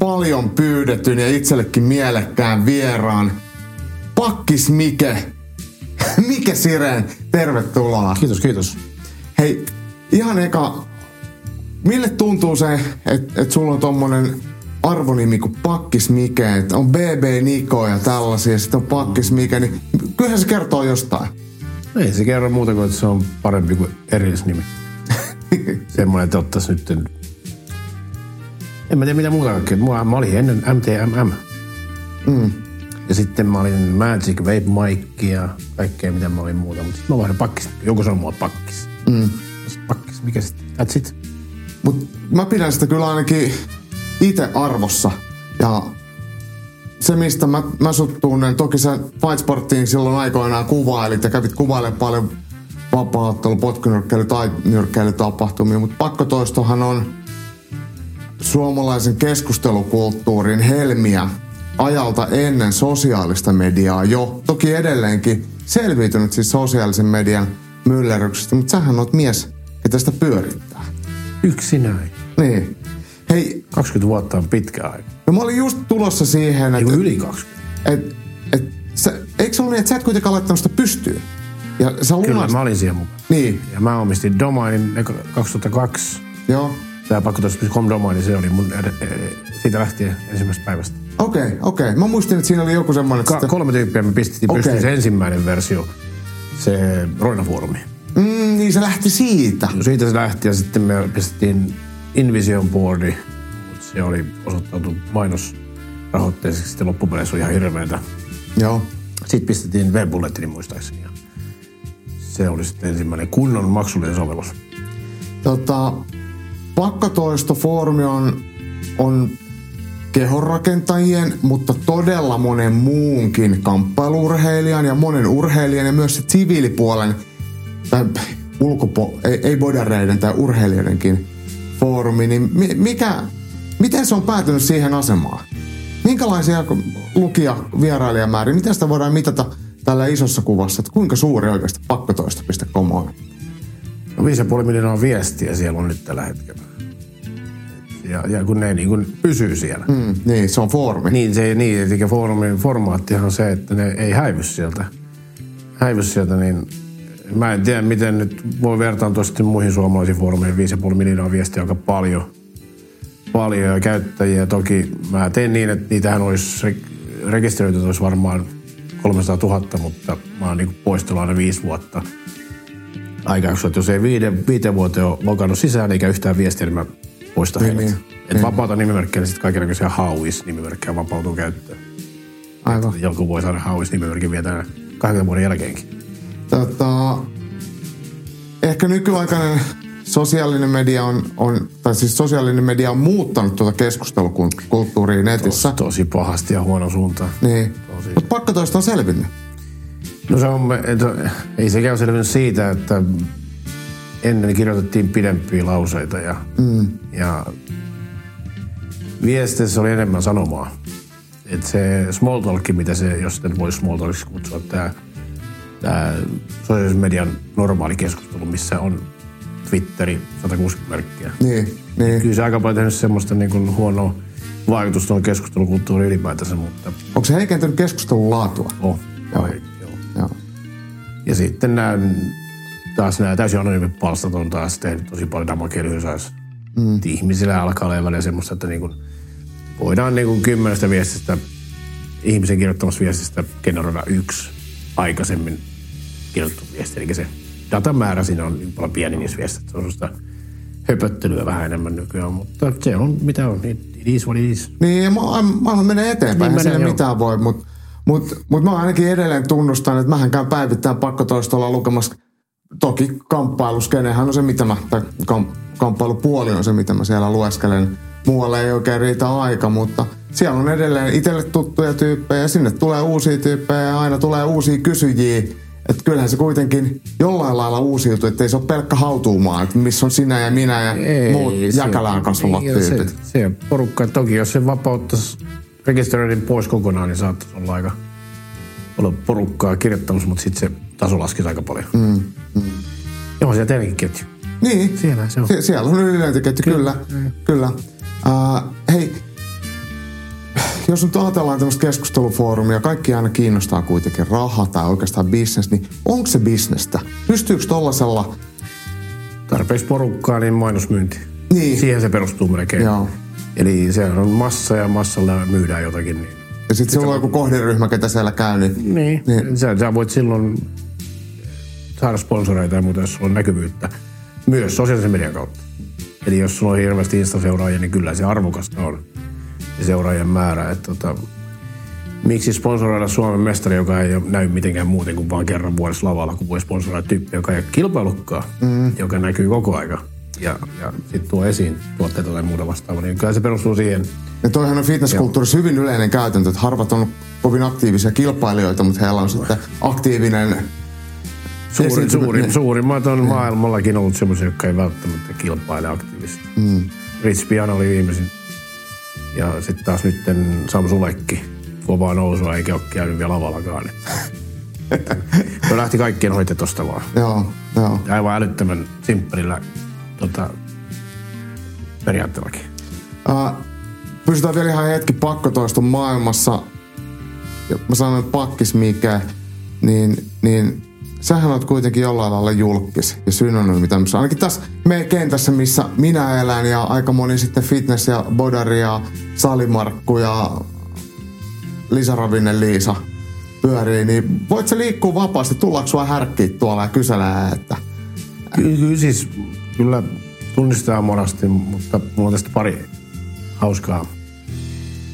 paljon pyydetyn ja itsellekin mielekkään vieraan. Pakkis Mike. Mike Sireen, tervetuloa. Kiitos, kiitos. Hei, ihan eka, mille tuntuu se, että et sulla on tommonen arvonimi kuin Pakkis Mike, että on BB Niko ja tällaisia, sitten on Pakkis Mike, niin kyllähän se kertoo jostain. Ei se kerro muuta kuin, että se on parempi kuin erillisnimi. Semmoinen, että ottaisi nyt... En mä tiedä mitä muuta kaikkea. Mua, mä olin ennen MTMM. Mm. Ja sitten mä olin Magic Vape Mike ja kaikkea mitä mä olin muuta. Mutta sitten mä vaihdan pakkis. Joku sanoo mua pakkis. Mm. Pakkis, mikä sitten? That's it. Mut mä pidän sitä kyllä ainakin itse arvossa. Ja se, mistä mä, mä sut tunnen, toki sä Fight Sportiin silloin aikoinaan kuvailit ja kävit kuvailemaan paljon vapaattelu, potkunyrkkeily tai nyrkkeilytapahtumia, mutta pakkotoistohan on suomalaisen keskustelukulttuurin helmiä ajalta ennen sosiaalista mediaa jo. Toki edelleenkin selviytynyt siis sosiaalisen median myllerryksestä, mutta sähän oot mies, ketä sitä pyörittää. Yksinäin. Niin. Hei, 20 vuotta on pitkä aika. no mä olin just tulossa siihen, että... yli 20. Et, et, sä, eikö se ollut niin, että sä et kuitenkaan laittanut sitä pystyyn? Ja sä Kyllä, mä olin siellä mukana. Niin, Ja mä omistin domainin eka- 2002. joo. Tämä pakkotoisto.com domaini, se oli mun e- siitä lähtien ensimmäisestä päivästä. Okei, okay, okei. Okay. Mä muistin, että siinä oli joku semmoinen... Ka- kolme tyyppiä me pistettiin Okei. pystyyn se ensimmäinen versio, se Roina-foorumi. Mm, niin se lähti siitä. No siitä se lähti ja sitten me pistettiin Invision boardi, mutta se oli osoittautunut mainosrahoitteiseksi, sitten loppupeleissä oli ihan hirveetä. Joo. Sitten pistettiin Webbulletini muistaakseni se oli sitten ensimmäinen kunnon maksullinen sovellus. Tota, pakkatoistofoorumi on, on kehonrakentajien, mutta todella monen muunkin kamppailurheilijan ja monen urheilijan ja myös se siviilipuolen tai ulkopo, ei, ei bodareiden tai urheilijoidenkin foorumi, niin mi- mikä, miten se on päätynyt siihen asemaan? Minkälaisia lukija vierailijamääriä, miten sitä voidaan mitata tällä isossa kuvassa, että kuinka suuri oikeasti pakkotoisto.com on? No 5,5 miljoonaa viestiä siellä on nyt tällä hetkellä. Ja, ja kun ne niin kun pysyy siellä. Mm. Niin, se on foorumi. Niin, se, niin, eli foorumin formaattihan on se, että ne ei häivy sieltä. Häivy sieltä, niin mä en tiedä, miten nyt voi vertaantua sitten muihin suomalaisiin foorumeihin. 5,5 miljoonaa viestiä aika paljon. Paljon käyttäjiä. Toki mä teen niin, että niitähän olisi re- rekisteröity olisi varmaan 300 000, mutta mä oon niin poistellut aina viisi vuotta aikajakso, että jos ei viiden, viiteen vuoteen ole logannut sisään eikä yhtään viestiä, niin mä poistan Niin, heidät. niin. Että Niin. vapauta nimimerkkejä, niin sitten kaikenlaisia hauis-nimimerkkejä vapautuu käyttöön. Aivan. Joku voi saada hauis-nimimerkin vielä 20 vuoden jälkeenkin. Tota, ehkä nykyaikainen sosiaalinen media on, on, tai siis sosiaalinen media on muuttanut tuota keskustelukulttuuria netissä. Tosi pahasti ja huono suuntaan. Niin. Mutta pakkotoista on selvinnyt. No se on, että ei sekään selvinnyt siitä, että ennen kirjoitettiin pidempiä lauseita ja, mm. ja viesteissä oli enemmän sanomaa. Et se small talk, mitä se, jos sitä nyt voisi small talkiksi kutsua, tämä, tämä sosiaalisen median normaali keskustelu, missä on Twitteri 160 merkkiä. Niin, niin. Kyllä se aika paljon tehnyt semmoista niin kuin huonoa vaikutusta on keskustelukulttuuriin ylipäätänsä, mutta Onko se heikentänyt keskustelun laatua? oh, joo. Joo. Ja sitten nämä, taas nämä täysin anonyymit palstat on taas tehnyt tosi paljon damakea lyhyysajassa. Mm. Ihmisillä alkaa olla välillä semmoista, että niin kuin voidaan niin kuin kymmenestä viestistä, ihmisen kirjoittamasta viestistä generoida yksi aikaisemmin kirjoittu viesti. Eli se datamäärä siinä on niin paljon pieni niissä viestissä. Se on sellaista höpöttelyä vähän enemmän nykyään, mutta se on mitä on. It is what it is. Niin, ma- maailma menee eteenpäin, Niin menee, joo. mitään voi, mutta mut, mut mä ainakin edelleen tunnustan, että mähän käyn päivittäin pakkotoistolla lukemassa, toki kamppailuskenehän on se, mitä mä, tai kam, kamppailupuoli on se, mitä mä siellä lueskelen. Muualle ei oikein riitä aika, mutta siellä on edelleen itselle tuttuja tyyppejä, sinne tulee uusia tyyppejä ja aina tulee uusia kysyjiä. Että kyllähän se kuitenkin jollain lailla uusiutuu, että ei se ole pelkkä hautuumaa, että missä on sinä ja minä ja ei, muut jäkälään kasvavat tyypit. Se, se porukka, toki jos se vapauttaisi rekisteröinnin pois kokonaan, niin saattaisi olla aika paljon porukkaa kirjoittamassa, mutta sitten se taso laskisi aika paljon. Mm, mm. Joo, siellä teidänkin ketju. Niin. Siellä se on. Sie- siellä on ylilöintiketju, kyllä. Kyllä. kyllä. Uh, hei, jos nyt ajatellaan tämmöistä keskustelufoorumia, kaikki aina kiinnostaa kuitenkin raha tai oikeastaan business, niin onko se bisnestä? Pystyykö tollasella... Tarpeeksi porukkaa, niin mainosmyynti. Niin. Siihen se perustuu melkein. Joo. Eli se on massa ja massalla myydään jotakin. Niin, Ja sitten sulla on joku kohderyhmä, ketä siellä käy, niin... niin. niin. Sä, sä voit silloin saada sponsoreita ja muuta, jos sulla on näkyvyyttä. Myös sosiaalisen median kautta. Eli jos sulla on hirveästi Insta-seuraajia, niin kyllä se arvokasta on se seuraajien määrä. Että tota, miksi sponsoroida Suomen mestari, joka ei näy mitenkään muuten kuin vain kerran vuodessa lavalla, kun voi sponsoroida tyyppi, joka ei ole kilpailukkaan, mm. joka näkyy koko aika. Ja, ja sitten tuo esiin tuotteita tai muuta vastaavaa. Niin kyllä se perustuu siihen. Ja toihan on fitnesskulttuurissa hyvin yleinen käytäntö, että harvat on kovin aktiivisia kilpailijoita, mutta heillä on sitten aktiivinen Suuri, esiintymä- suuri, niin. suurimmat on maailmallakin ollut semmoisia, jotka ei välttämättä kilpaile aktiivisesti. Mm. Rich Piana oli viimeisin. Ja sitten taas nyt Sam Sulekki. Kovaa nousua eikä ole käynyt vielä lavallakaan. Se lähti kaikkien hoite tosta vaan. Joo, joo. Aivan älyttömän simppelillä tota, periaatteellakin. Uh, pysytään vielä ihan hetki pakkotoiston maailmassa. Ja mä sanon, että pakkis mikä, niin, niin sähän oot kuitenkin jollain lailla julkis ja synonyymi tämmöisessä. Ainakin tässä meidän kentässä, missä minä elän ja aika moni sitten fitness ja bodari ja salimarkku ja Lisa Ravinen Liisa pyörii, niin voit se liikkua vapaasti? Tullaanko sua härkkiä tuolla ja kyselee, että Kyllä, kyllä siis kyllä tunnistaa monasti, mutta mulla on tästä pari hauskaa.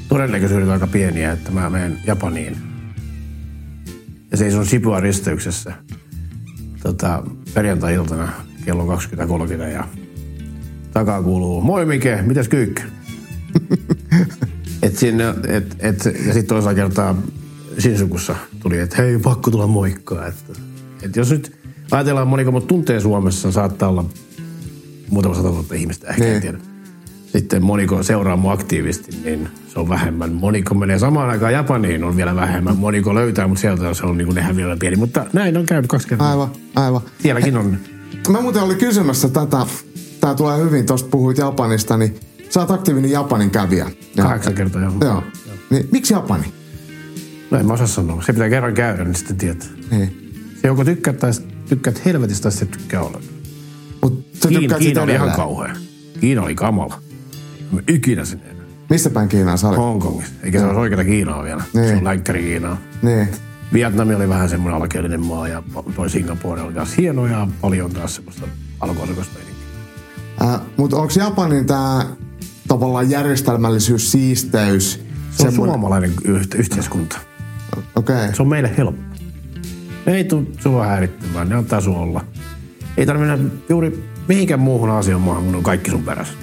Todennäköisyydet aika pieniä, että mä menen Japaniin. Ja seison Sipua risteyksessä tota, perjantai-iltana kello 20.30 ja takaa kuuluu, moi Mike, mitäs kyykkä? et sinne, et, et, ja sitten toisella kertaa Shinsukussa tuli, että hei, pakko tulla moikkaa. Että, et jos nyt ajatellaan, moniko mut tuntee Suomessa, saattaa olla muutama sata tuhatta ihmistä, ehkä Niin. tiedä. Sitten moniko seuraa mua aktiivisesti, niin se on vähemmän. Moniko menee samaan aikaan Japaniin, on vielä vähemmän. Moniko löytää, mutta sieltä se on niin kuin nehän vielä pieni. Mutta näin on käynyt kaksi kertaa. aivan, aivan. Sielläkin on. Mä muuten olin kysymässä tätä, tää tulee hyvin, tuosta puhuit Japanista, niin sä oot aktiivinen Japanin kävijä. Ja- Kahdeksan kertaa joo. Joo. Niin, miksi Japani? No en mä osaa sanoa. Se pitää kerran käydä, niin sitten tietää. Niin. Se joko tykkäät tai tykkäät helvetistä tai sitten tykkää olla. Kiina, Kiina oli ihan kauhea. Kiina oli kamala. Mä ikinä sinne. Missä päin Kiinaa sä olit? Hongkongissa. Eikä se olisi oikeata Kiinaa vielä. Niin. Se on länkkäri Kiinaa. Niin. Vietnami oli vähän semmoinen alkeellinen maa ja toi Singapore oli taas hieno ja paljon taas semmoista alkuasukasta. Äh, Mutta onko Japanin tämä tavallaan järjestelmällisyys, siisteys? Se on semmoinen- suomalainen yh- yhteiskunta. Okei. Okay. Se on meille helppo. Ne ei tule sua häirittämään, ne antaa sun olla. Ei tarvitse juuri mihinkään muuhun Aasian maahan, kun on kaikki sun perässä.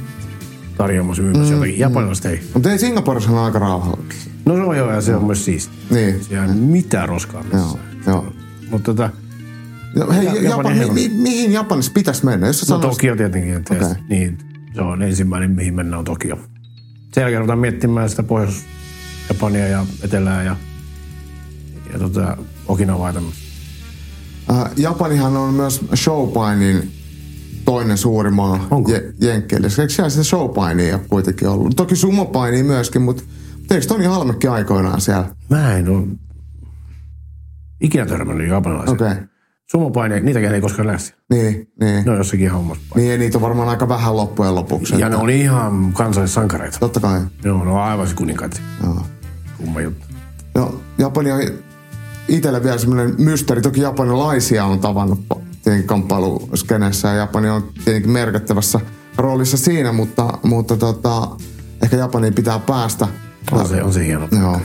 Tarjoamassa myymässä mm, jotakin. Japanilaiset ei. Mutta ei Singaporessa on aika rauhallista. No se on joo, ja se on myös siisti. Niin. Siellä ei mitään roskaa Joo, missään. joo. Mutta tota, No, hei, Ja- ja, Japani Japan, mi, mi, mihin Japanissa pitäisi mennä? Jos no sanoisit- Tokio tietenkin. Että Okei. Niin, se on ensimmäinen, mihin mennään on Tokio. Sen jälkeen ruvetaan miettimään sitä Pohjois-Japania ja Etelää ja, ja tota, Okinawaa tämmöistä. Äh, Japanihan on myös showpainin toinen suuri maa Onko? Je- Jenkkeille. Eikö siellä sitä showpainia kuitenkin ollut? Toki sumopainia myöskin, mutta eikö Toni Halmekki aikoinaan siellä? Mä en ole ikinä törmännyt japanilaisiin. Okei. Okay. Sumopaineja, niitäkään ei koskaan näe. Niin, niin. Ne on jossakin hommassa. Niin, ja niitä on varmaan aika vähän loppujen lopuksi. Ja ne on ihan kansallissankareita. Totta kai. Joo, ne on aivan se kuninkaat. Joo. Kumma juttu. No, Japani on itselle vielä semmoinen mysteeri. Toki japanilaisia on tavannut tietenkin kamppailuskenessä ja Japani on tietenkin merkittävässä roolissa siinä, mutta, mutta tota, ehkä Japaniin pitää päästä. On se, on se hieno. Joo.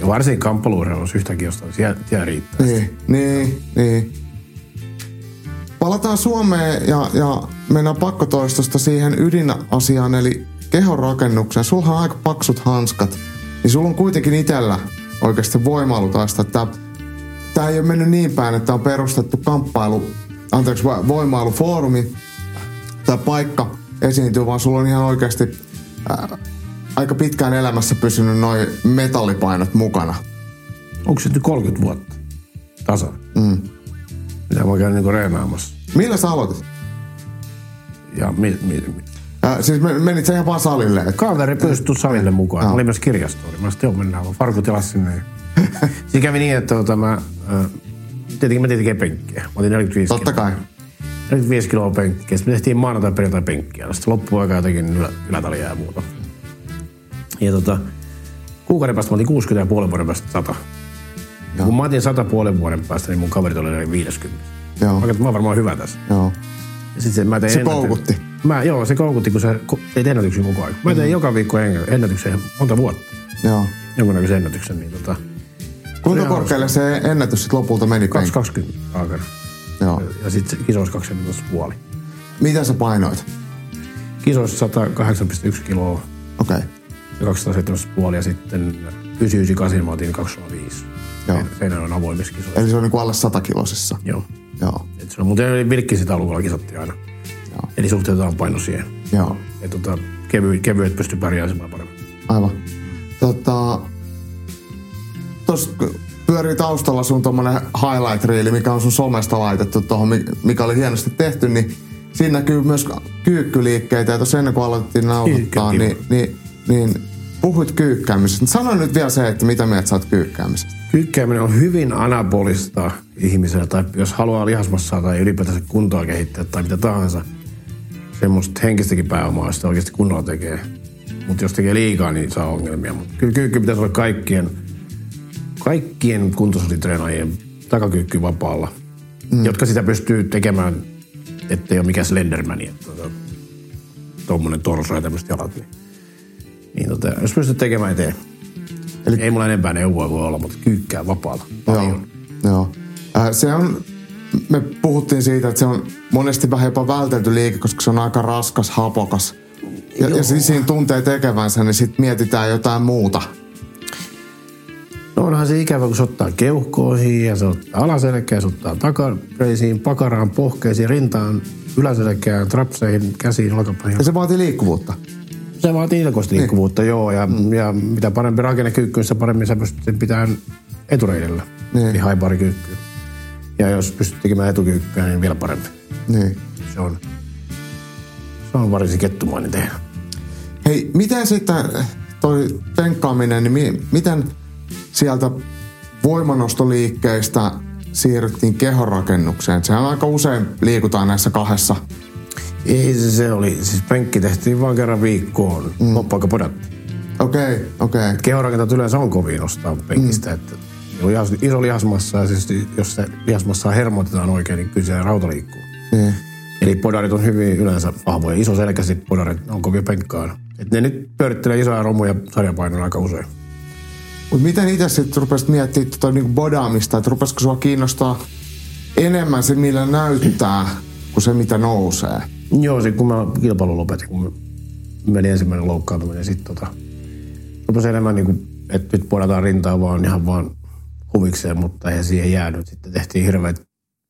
Ja varsinkin kamppailuurheilussa yhtäkkiä jostain. Siellä, siellä riittää. Niin, niin, niin. Palataan Suomeen ja, ja mennään pakkotoistosta siihen ydinasiaan, eli kehonrakennukseen. Sulla on aika paksut hanskat. niin sulla on kuitenkin itsellä oikeasti voimailutaista, että tämä ei ole mennyt niin päin, että on perustettu kamppailu, anteeksi, vo- voimailufoorumi tai paikka esiintyy, vaan sulla on ihan oikeasti ää, aika pitkään elämässä pysynyt noin metallipainot mukana. Onko se nyt 30 vuotta? Tasa. Mm. Mitä mä käyn niinku reenaamassa. Millä sä aloitit? Ja mi, mi, mi. Ää, siis men- menit sä ihan vaan salille? Et... Kaveri pyysi tuu salille mukaan. Joo. Oli myös kirjastoon. Mä sitten joo, mennään vaan. Farkut jalas sinne. Siinä kävi niin, että tota, mä, äh, tietenkin mä tietenkin penkkiä. Mä otin 45 Totta kiloa. kai. 45 kiloa penkkiä. Sitten me tehtiin maanantai perjantai penkkiä. Sitten loppuaika jotenkin ylä, ylätalia ja muuta. Ja tota, kuukauden päästä mä otin 60 ja puolen vuoden päästä 100. Ja kun mä otin 100 puolen vuoden päästä, niin mun kaverit oli yli 50. Joo, Mä että mä oon varmaan hyvä tässä. joo. Ja sit se, mä tein Se ennäty- koukutti. Mä, joo, se koukutti, kun ko- teit ennätyksen koko ajan. Mä tein joka viikko en- ennätyksen monta vuotta. Joo. Jonkunnäköisen ennätyksen, niin tota, Kuinka korkealle se ennätys sitten lopulta meni? penkki? 220 aikana. Joo. Ja sitten kisoissa 20 puoli. Mitä sä painoit? Kisoissa 108,1 kiloa Okei. Okay. ja 207 puoli ja sitten 998 mä otin 205. Joo. Seinän on avoimissa kisoissa. Eli se on niinku alle 100 kilosissa. Joo. Joo. Et se on muuten vilkkisitaulukolla kisattiin aina. Joo. Eli suhteutetaan paino siihen. Joo. Ja tota, kevy, kevyet pystyy pärjäämään paremmin. Aivan. Tota, tos pyörii taustalla sun tommonen highlight-riili, mikä on sun somesta laitettu tuohon, mikä oli hienosti tehty, niin siinä näkyy myös kyykkyliikkeitä. Ja tuossa ennen kuin aloitettiin nauhoittaa, niin, niin, niin puhuit kyykkäämisestä. Sano nyt vielä se, että mitä mieltä sä oot kyykkäämisestä. Kyykkääminen on hyvin anabolista ihmiselle, tai jos haluaa lihasmassaa tai ylipäätänsä kuntoa kehittää tai mitä tahansa, semmoista henkistäkin pääomaa, sitä oikeasti kunnolla tekee. Mutta jos tekee liikaa, niin saa ongelmia. Mutta kyllä kyykky pitäisi olla kaikkien, kaikkien kuntosalitreenaajien takakyykky vapaalla, mm. jotka sitä pystyy tekemään, ettei ole mikään Slenderman, että tuota, tuommoinen torso ja tämmöiset jalat. Niin, niin tota, jos pystyt tekemään eteen. Eli ei mulla enempää neuvoa voi olla, mutta kyykkää vapaalla. Paljon. Joo. Joo. Äh, se on, me puhuttiin siitä, että se on monesti vähän jopa vältelty liike, koska se on aika raskas, hapokas. Ja, ja siis siinä tuntee tekevänsä, niin sitten mietitään jotain muuta. No onhan se ikävä, kun se ottaa keuhkoihin ja se ottaa alaselkään, se ottaa takareisiin, pakaraan, pohkeisiin, rintaan, yläselkään, trapseihin, käsiin, olkapäähän. Ja se vaatii liikkuvuutta. Se vaatii ilkoista liikkuvuutta, joo. Ja, mm. ja mitä parempi rakennekyykky, sitä paremmin sä pystyt sen pitämään etureidellä. Niin. Eli haiparikyykky. Ja jos pystyt tekemään etukyykkyä, niin vielä parempi. Niin. Se on, se on varsin kettumainen tehdä. Hei, miten sitten toi penkkaaminen, niin mi- miten sieltä voimanostoliikkeistä siirryttiin kehonrakennukseen? Sehän aika usein liikutaan näissä kahdessa. Ei se, se oli, siis penkki tehtiin vain kerran viikkoon, mm. loppuaika podatti. Okei, okay, okei. Okay. Kehorakentajat yleensä on kovin nostaa penkistä, mm. että on lihas- iso lihasmassa ja siis jos se lihasmassaa hermotetaan oikein, niin kyllä se rauta liikkuu. Niin. Eli podarit on hyvin yleensä vahvoja. Iso selkäiset podarit on kovia penkkaan. Et ne nyt pyörittelee isoja romuja sarjapainoilla aika usein. Mut miten itse sitten rupesit miettimään tota niinku bodaamista, että rupesiko sua kiinnostaa enemmän se, millä näyttää, kuin se, mitä nousee? Joo, se kun mä kilpailun lopetin, kun meni ensimmäinen loukkaantuminen, niin sitten tota, rupesin enemmän niin kuin, että nyt podataan rintaa vaan ihan vaan huvikseen, mutta eihän siihen jäänyt. Sitten tehtiin hirveät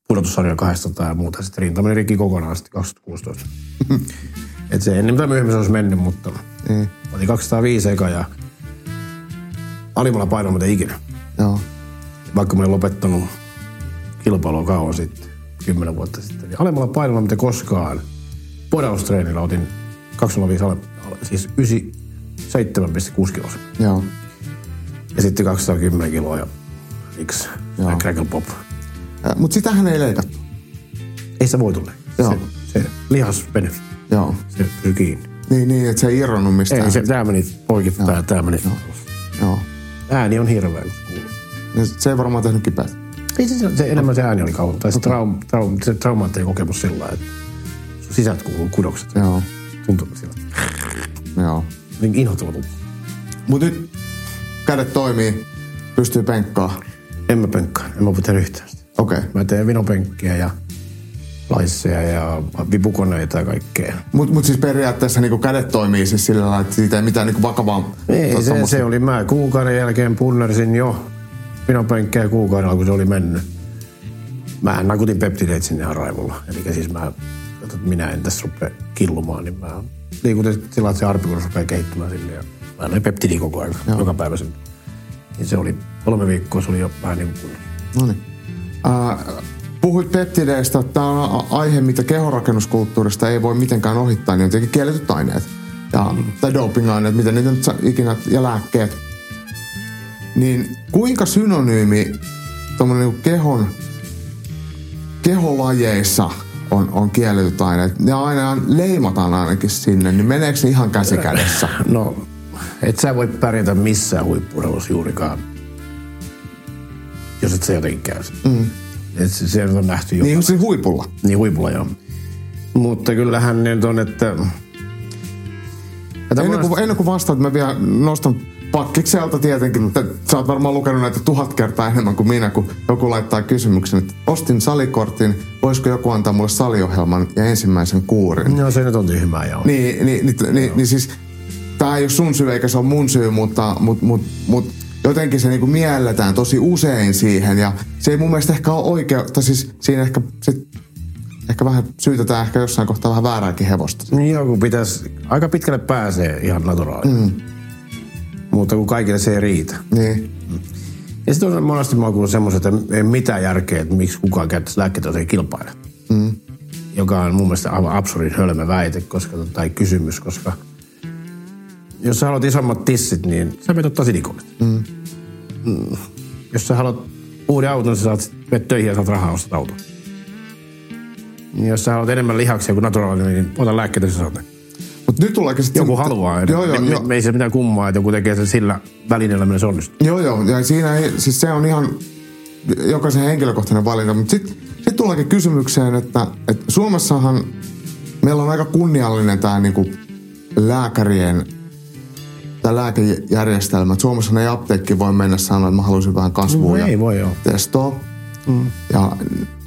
pudotussarja 200 ja muuta. Sitten rinta meni rikki kokonaan sitten 2016. Et se ennen mitä myöhemmin se olisi mennyt, mutta Niin. otin 205 eka ja alimmalla painolla mitä ikinä. Joo. Vaikka mä olin lopettanut kilpailua kauan sitten, 10 vuotta sitten. Niin alemmalla painolla mitä koskaan podaustreenillä otin 205 ale, ale, siis 97,6 kiloa. Joo. Ja sitten 210 kiloa ja X, Joo. crackle pop. Mutta sitähän ei leikattu. Ei se voi tulla. Joo. Se, se lihas meni, Joo. se pysyy kiinni. Niin, niin että se ei irronnut mistään. Ei, se, tää meni poikittain ja tää meni. Joo. Ääni on hirveä, kun se kuuluu. Ja se ei varmaan tehnyt kipeät. Ei se, se, enemmän se ääni oli kauan. Tai se, traum, traum, se traumaattinen kokemus sillä lailla, että sun sisät kuuluu kudokset. Joo. Tuntuu sillä. Joo. Niin inhottava tuntuu. Mut nyt kädet toimii, pystyy penkkaa. En mä penkkaa, en mä tehdä yhtään. Okei. Okay. Mä teen vinopenkkiä ja laisseja ja vipukoneita ja kaikkea. Mutta mut siis periaatteessa niinku kädet toimii siis sillä lailla, että siitä ei mitään niinku vakavaa... Ei, se, tommosta- se oli mä. Kuukauden jälkeen punnersin jo pinopenkkejä kuukaudella, kun se oli mennyt. Mä nakutin peptideet sinne ihan raivolla. Eli siis mä, että minä en tässä rupea killumaan, niin mä liikutin sillä, että se arpikuus rupeaa kehittymään sinne. Ja mä annoin peptidiä koko ajan, Joo. joka päivä sen. Niin se oli kolme viikkoa, se oli jo vähän niin kuin No niin. Äh, puhuit peptideistä. Tämä on aihe, mitä kehorakennuskulttuurista ei voi mitenkään ohittaa, niin on tietenkin kielletyt aineet. Ja, mm. Tai doping-aineet, mitä niitä nyt ikinä, ja lääkkeet. Niin kuinka synonyymi tuommoinen niin kehon, keholajeissa on, on kielletyt aineet? Ne aina leimataan ainakin sinne, niin meneekö se ihan käsi kädessä? No, et sä voi pärjätä missään huippurheilussa juurikaan, jos et sä jotenkin käy. Mm. Et se, se on nähty jo. Niin siis huipulla. Niin huipulla joo. Mutta kyllähän ne on, että... että Ennen kuin, ennen kuin vastaat, mä vielä nostan pakkikselta tietenkin. että Sä oot varmaan lukenut näitä tuhat kertaa enemmän kuin minä, kun joku laittaa kysymyksen, että ostin salikortin, voisiko joku antaa mulle saliohjelman ja ensimmäisen kuurin? No se nyt on tyhmää joo. Niin, niin, niin, niin, niin siis, tää ei ole sun syy eikä se ole mun syy, mutta mut, mut, mut, jotenkin se niinku mielletään tosi usein siihen ja se ei mun mielestä ehkä ole oikea, tai siis siinä ehkä sit, ehkä vähän syytetään ehkä jossain kohtaa vähän väärääkin hevosta. Niin joku pitäisi, aika pitkälle pääsee ihan naturaalisesti. Mm. Mutta kun kaikille se ei riitä. Niin. Ja sitten on monesti mä oon semmoisen, että ei mitään järkeä, että miksi kukaan käyttäisi lääkkeitä, jos ei kilpaile. Mm. Joka on mun mielestä aivan absurdin hölmö väite, koska, tai kysymys, koska jos sä haluat isommat tissit, niin sä menet ottaa silikolit. Mm. Mm. Jos sä haluat uuden auton, niin sä saat menet töihin ja saat rahaa ostat auton. Niin jos sä haluat enemmän lihaksia kuin naturaalinen, niin ota lääkkeitä, sä saat. Mutta nyt tuleekin sitten... Joku haluaa. Joo, joo, me, joo. Me, me ei se mitään kummaa, että joku tekee sen sillä välineellä, millä se onnistuu. Joo, joo. Ja siinä ei, siis se on ihan jokaisen henkilökohtainen valinta. Mutta sitten sit tuleekin kysymykseen, että, että Suomessahan meillä on aika kunniallinen tämä niinku lääkärien tämä lääkejärjestelmä. Suomessa ei apteekki voi mennä sanoa, että mä haluaisin vähän kasvua No ja ei voi, joo. testoa. Mm. Ja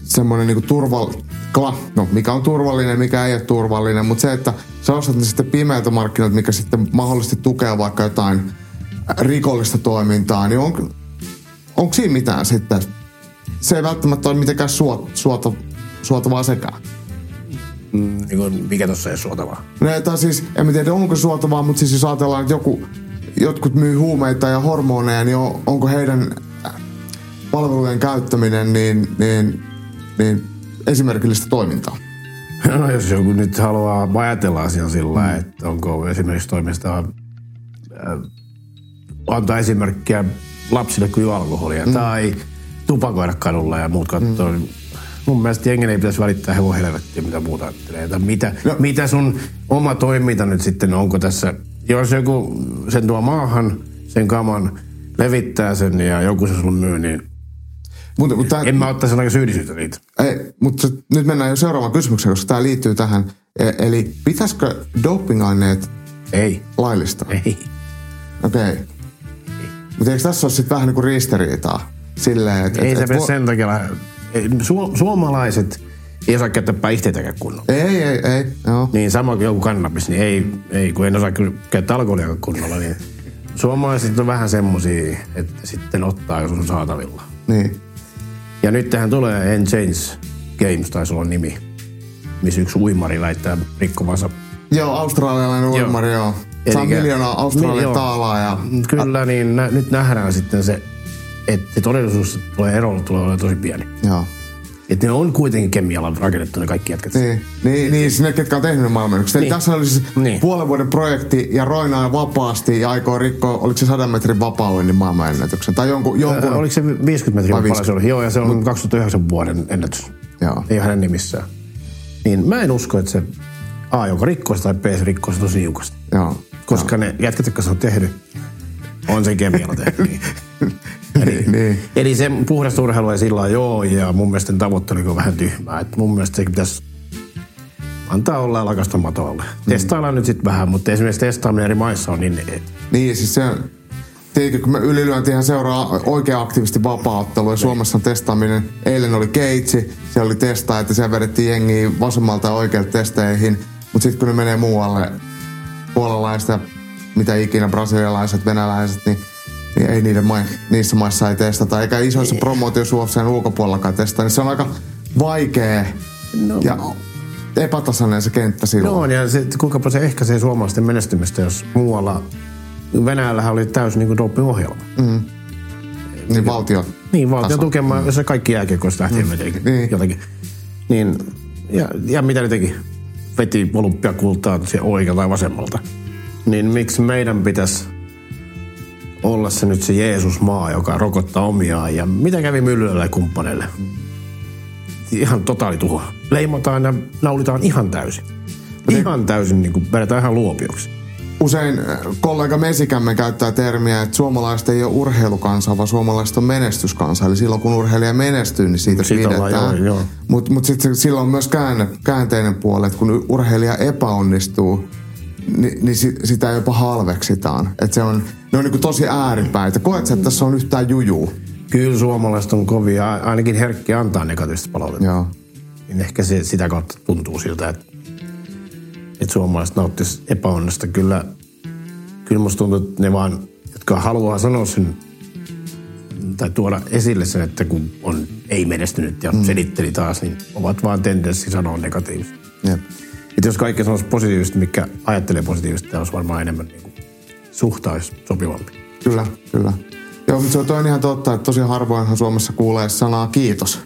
semmoinen niinku turval... Kla, no, mikä on turvallinen, mikä ei ole turvallinen, mutta se, että sä ostat ne sitten pimeältä markkinoilta, mikä sitten mahdollisesti tukee vaikka jotain rikollista toimintaa, niin on, onko siinä mitään sitten? Se ei välttämättä ole mitenkään suot, suota, suotavaa sekään. Mm, niin kuin, mikä tuossa ei suotavaa? Ne, tai siis, en mä tiedä onko suotavaa, mutta siis jos ajatellaan, että joku, jotkut myy huumeita ja hormoneja, niin on, onko heidän palvelujen käyttäminen niin, niin, niin esimerkillistä toimintaa? No jos joku nyt haluaa ajatella asian sillä lailla, että onko esimerkiksi toimesta äh, antaa esimerkkiä lapsille kuin juo alkoholia mm. tai tupakoida kadulla ja muut katsoo. Mm. Mun mielestä jengen ei pitäisi välittää hevon helvettiä, mitä muuta ajattelee. Tai mitä, no. mitä sun oma toiminta nyt sitten, onko tässä, jos joku sen tuo maahan, sen kaman, levittää sen ja joku se sulle myy, niin Mutta, mutta tää, en mä ottaisi ainakaan syyllisyyttä niitä. ei, mutta nyt mennään jo seuraavaan kysymykseen, koska tämä liittyy tähän. E- eli pitäisikö dopingaineet Ei, laillistaa? ei. Okei. Okay. Mutta eikö tässä ole sitten vähän niin kuin ristiriitaa? Silleen, että... Ei et, se et vo- sen takia. Su- suomalaiset ei osaa käyttää päihteitäkään kunnolla. Ei, ei, ei. Joo. Niin sama kuin joku kannabis, niin ei, ei kun en osaa kyllä käyttää alkoholia kunnolla, niin suomalaiset on vähän semmosia, että sitten ottaa, jos on saatavilla. Niin. Ja nyt tähän tulee En Change Games, taisi olla nimi, missä yksi uimari väittää rikkovansa. Joo, australialainen Joo. uimari, joo. Saa miljoonaa Australian taalaa ja... Kyllä, niin nä, nyt nähdään sitten se, että se todellisuus että tulee erolla tulee olemaan tosi pieni. Joo. Että ne on kuitenkin kemialan rakennettu ne kaikki jätkät. Niin, niin, niin sinne, ketkä on tehnyt ne maailmanennätykset. Eli Niin. tässä oli siis Niin. puolen vuoden projekti ja Roinaa vapaasti ja aikoo rikkoa, oliko se 100 metrin vapaudennin maailmanennätyksen? Tai jonkun, jonkun Äh, oliko se 50 metriä Vai se oli? Joo, ja se on 2009 vuoden ennätys. Joo. Ei hänen nimissään. Niin mä en usko, että se A, joka rikkoo sitä, tai B, se rikkoo sitä tosi niukasti. Joo. Koska ne jätkät, jotka se on tehnyt, on sen kemialla tehnyt. Niin. Eli, niin. eli se puhdasta urheilua ei sillä joo, ja mun mielestä tavoittelu on vähän tyhmää. Et mun mielestä se pitäisi antaa olla ja lakasta matolle. Mm. Testaillaan nyt sitten vähän, mutta esimerkiksi testaaminen eri maissa on niin... Niin, siis se, Tiedätkö, kun me ylilyöntihän seuraa oikein aktiivisesti vapaa-ottelua ja Suomessa on testaaminen. Eilen oli keitsi, se oli testaa, että siellä vedettiin jengiä vasemmalta ja oikealta testeihin. Mutta sitten kun ne menee muualle, puolalaiset mitä ikinä, brasilialaiset, venäläiset, niin, niin ei niiden mai, niissä maissa ei testata. Eikä isoissa promootioissa UFCn ulkopuolellakaan testata. Niin se on aika vaikea no. ja epätasainen se kenttä silloin. No on, ja se, kuinka se ehkäisee suomalaisten menestymistä, jos muualla Venäjällähän oli täysin niin doping-ohjelma. Mm. Niin valtio. Niin, valtio tukemaan, mm. jos se kaikki jääkiekoista lähtien mm. jotenkin. Niin. jotenkin. Niin, ja, ja mitä ne teki? Veti olympiakultaa oikealta tai vasemmalta. Niin miksi meidän pitäisi olla se nyt se Jeesus-maa, joka rokottaa omiaan. Ja mitä kävi Myllylle ja kumppaneille? Ihan totaalituho. Leimataan ja naulitaan ihan täysin. Ihan täysin niin kuin vedetään ihan luopioksi usein äh, kollega Mesikämme käyttää termiä, että suomalaiset ei ole urheilukansa, vaan suomalaiset on menestyskansa. Eli silloin kun urheilija menestyy, niin siitä, siitä pidetään. Mutta mut sitten silloin on myös käänne, käänteinen puoli, että kun urheilija epäonnistuu, niin, niin sit, sitä jopa halveksitaan. Että se on, ne on niin tosi ääripäitä. Koet että tässä on yhtään jujuu? Kyllä suomalaiset on kovia, ainakin herkki antaa negatiivista palautetta. Joo. Niin ehkä se, sitä kautta tuntuu siltä, että että suomalaiset nauttis epäonnosta. Kyllä, kyllä musta tuntuu, että ne vaan, jotka haluaa sanoa sen tai tuoda esille sen, että kun on ei menestynyt ja mm. selitteli taas, niin ovat vaan tendenssi sanoa negatiivista. Jep. Että jos kaikki sanoisi positiivisesti, mikä ajattelee positiivisesti, olisi varmaan enemmän niin suhtais sopivampi. Kyllä, kyllä. Joo, mutta se on ihan totta, että tosi harvoinhan Suomessa kuulee sanaa kiitos.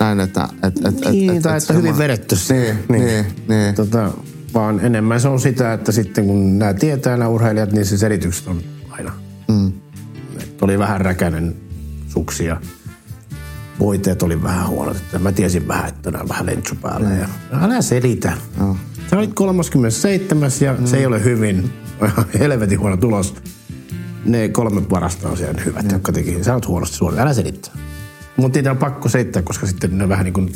Näin, että... Et, et, niin, et, et, tai että, että hyvin vedetty. Niin, niin, niin. niin. Tota, vaan enemmän se on sitä, että sitten kun nämä tietää nämä urheilijat, niin se selitykset on aina. Mm. Et oli vähän räkänen suksi ja voiteet oli vähän huonot. Että mä tiesin vähän, että nämä on vähän lentsu päällä. Mm. Ja, älä selitä. Mm. Sä olit 37 ja mm. se ei ole hyvin. Helvetin huono tulos. Ne kolme parasta on siellä hyvät, mm. jotka teki. Sä oot huonosti suoraan. Älä selittää. Mutta niitä on pakko seittää, koska sitten ne vähän niin kuin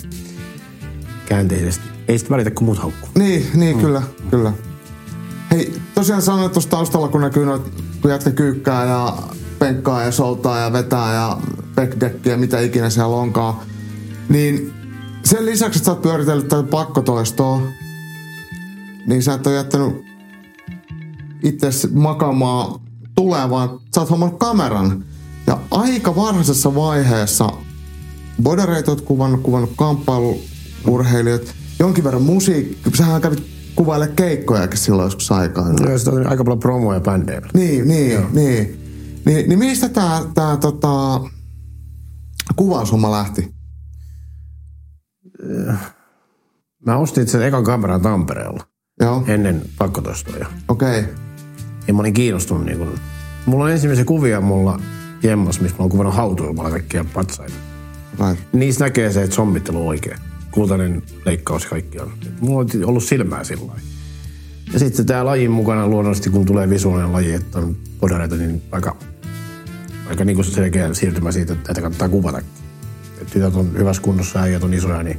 käänteisesti. Ei sitten välitä, kun muut haukkuu. Niin, niin mm. kyllä, kyllä. Hei, tosiaan sanoit tuossa taustalla, kun näkyy noit, kun jätkä kyykkää ja penkkaa ja soltaa ja vetää ja backdeckia, mitä ikinä siellä onkaan. Niin sen lisäksi, että sä oot pyöritellyt tätä pakkotoistoa, niin sä et ole jättänyt itse makaamaan tulee, vaan sä oot hommannut kameran. Ja aika varhaisessa vaiheessa bodareita oot kuvannut, kuvannut kamppailu urheilijat, jonkin verran musiikki. Sähän kävit kuvaille keikkojakin silloin joskus aikaa. Joo, sitä oli aika paljon promoja bändejä. Niin, niin, Joo. niin. Niin, niin mistä tämä tää, tota, kuvaushomma lähti? Mä ostin sen ekan kameran Tampereella. Joo. Ennen pakkotostoja. Okei. Okay. Ja mä olin kiinnostunut niin kun, Mulla on ensimmäisiä kuvia mulla jemmas, missä mä oon kuvannut hautuumalla kaikkia patsaita. Right. Niissä näkee se, että sommittelu on oikein kultainen leikkaus kaikki on. Mulla on ollut silmää sillä Ja sitten tämä lajin mukana luonnollisesti, kun tulee visuaalinen laji, että on podareita, niin aika, aika niin selkeä siirtymä siitä, että kannattaa kuvata. Että tytöt on hyvässä kunnossa ja äijät on isoja, niin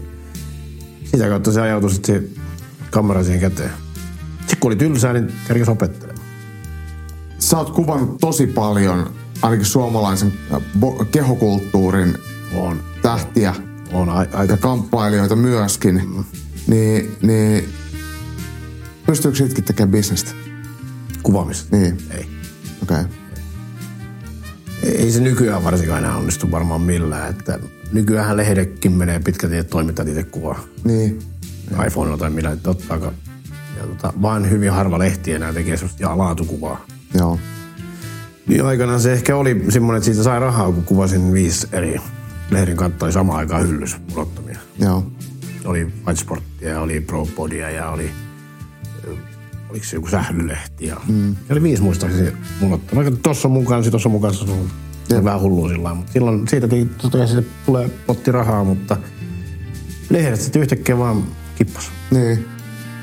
sitä kautta se ajautui sitten kamera siihen käteen. Sitten kun oli tylsää, niin kerkes opettelemaan. Sä oot kuvannut tosi paljon ainakin suomalaisen äh, kehokulttuurin on. tähtiä on aika... ja kamppailijoita myöskin, mm. niin, niin pystyykö sitkin tekemään bisnestä? Kuvaamista? Niin. Ei. Okei. Okay. Ei, ei se nykyään varsinkaan enää onnistu varmaan millään. Että nykyään lehdekin menee pitkälti, että toimittajat itse kuvaa. Niin. iPhoneilla tai millä, että ottaako. Ja tota, vaan hyvin harva lehti enää tekee sellaista laatukuvaa. Joo. Niin aikanaan se ehkä oli semmoinen, että siitä sai rahaa, kun kuvasin viisi eri lehden kantta oli samaan aikaan hyllys munottomia. Joo. Oli ja oli Pro Podia ja oli oliko se joku sählylehti ja, mm. ja oli viisi muistaakseni. Vaikka tuossa on mukaan, tuossa on mukaan, se on vähän hullua sillä mutta silloin siitä totta se tulee potti rahaa, mutta lehdet sitten yhtäkkiä vaan kippas. Niin.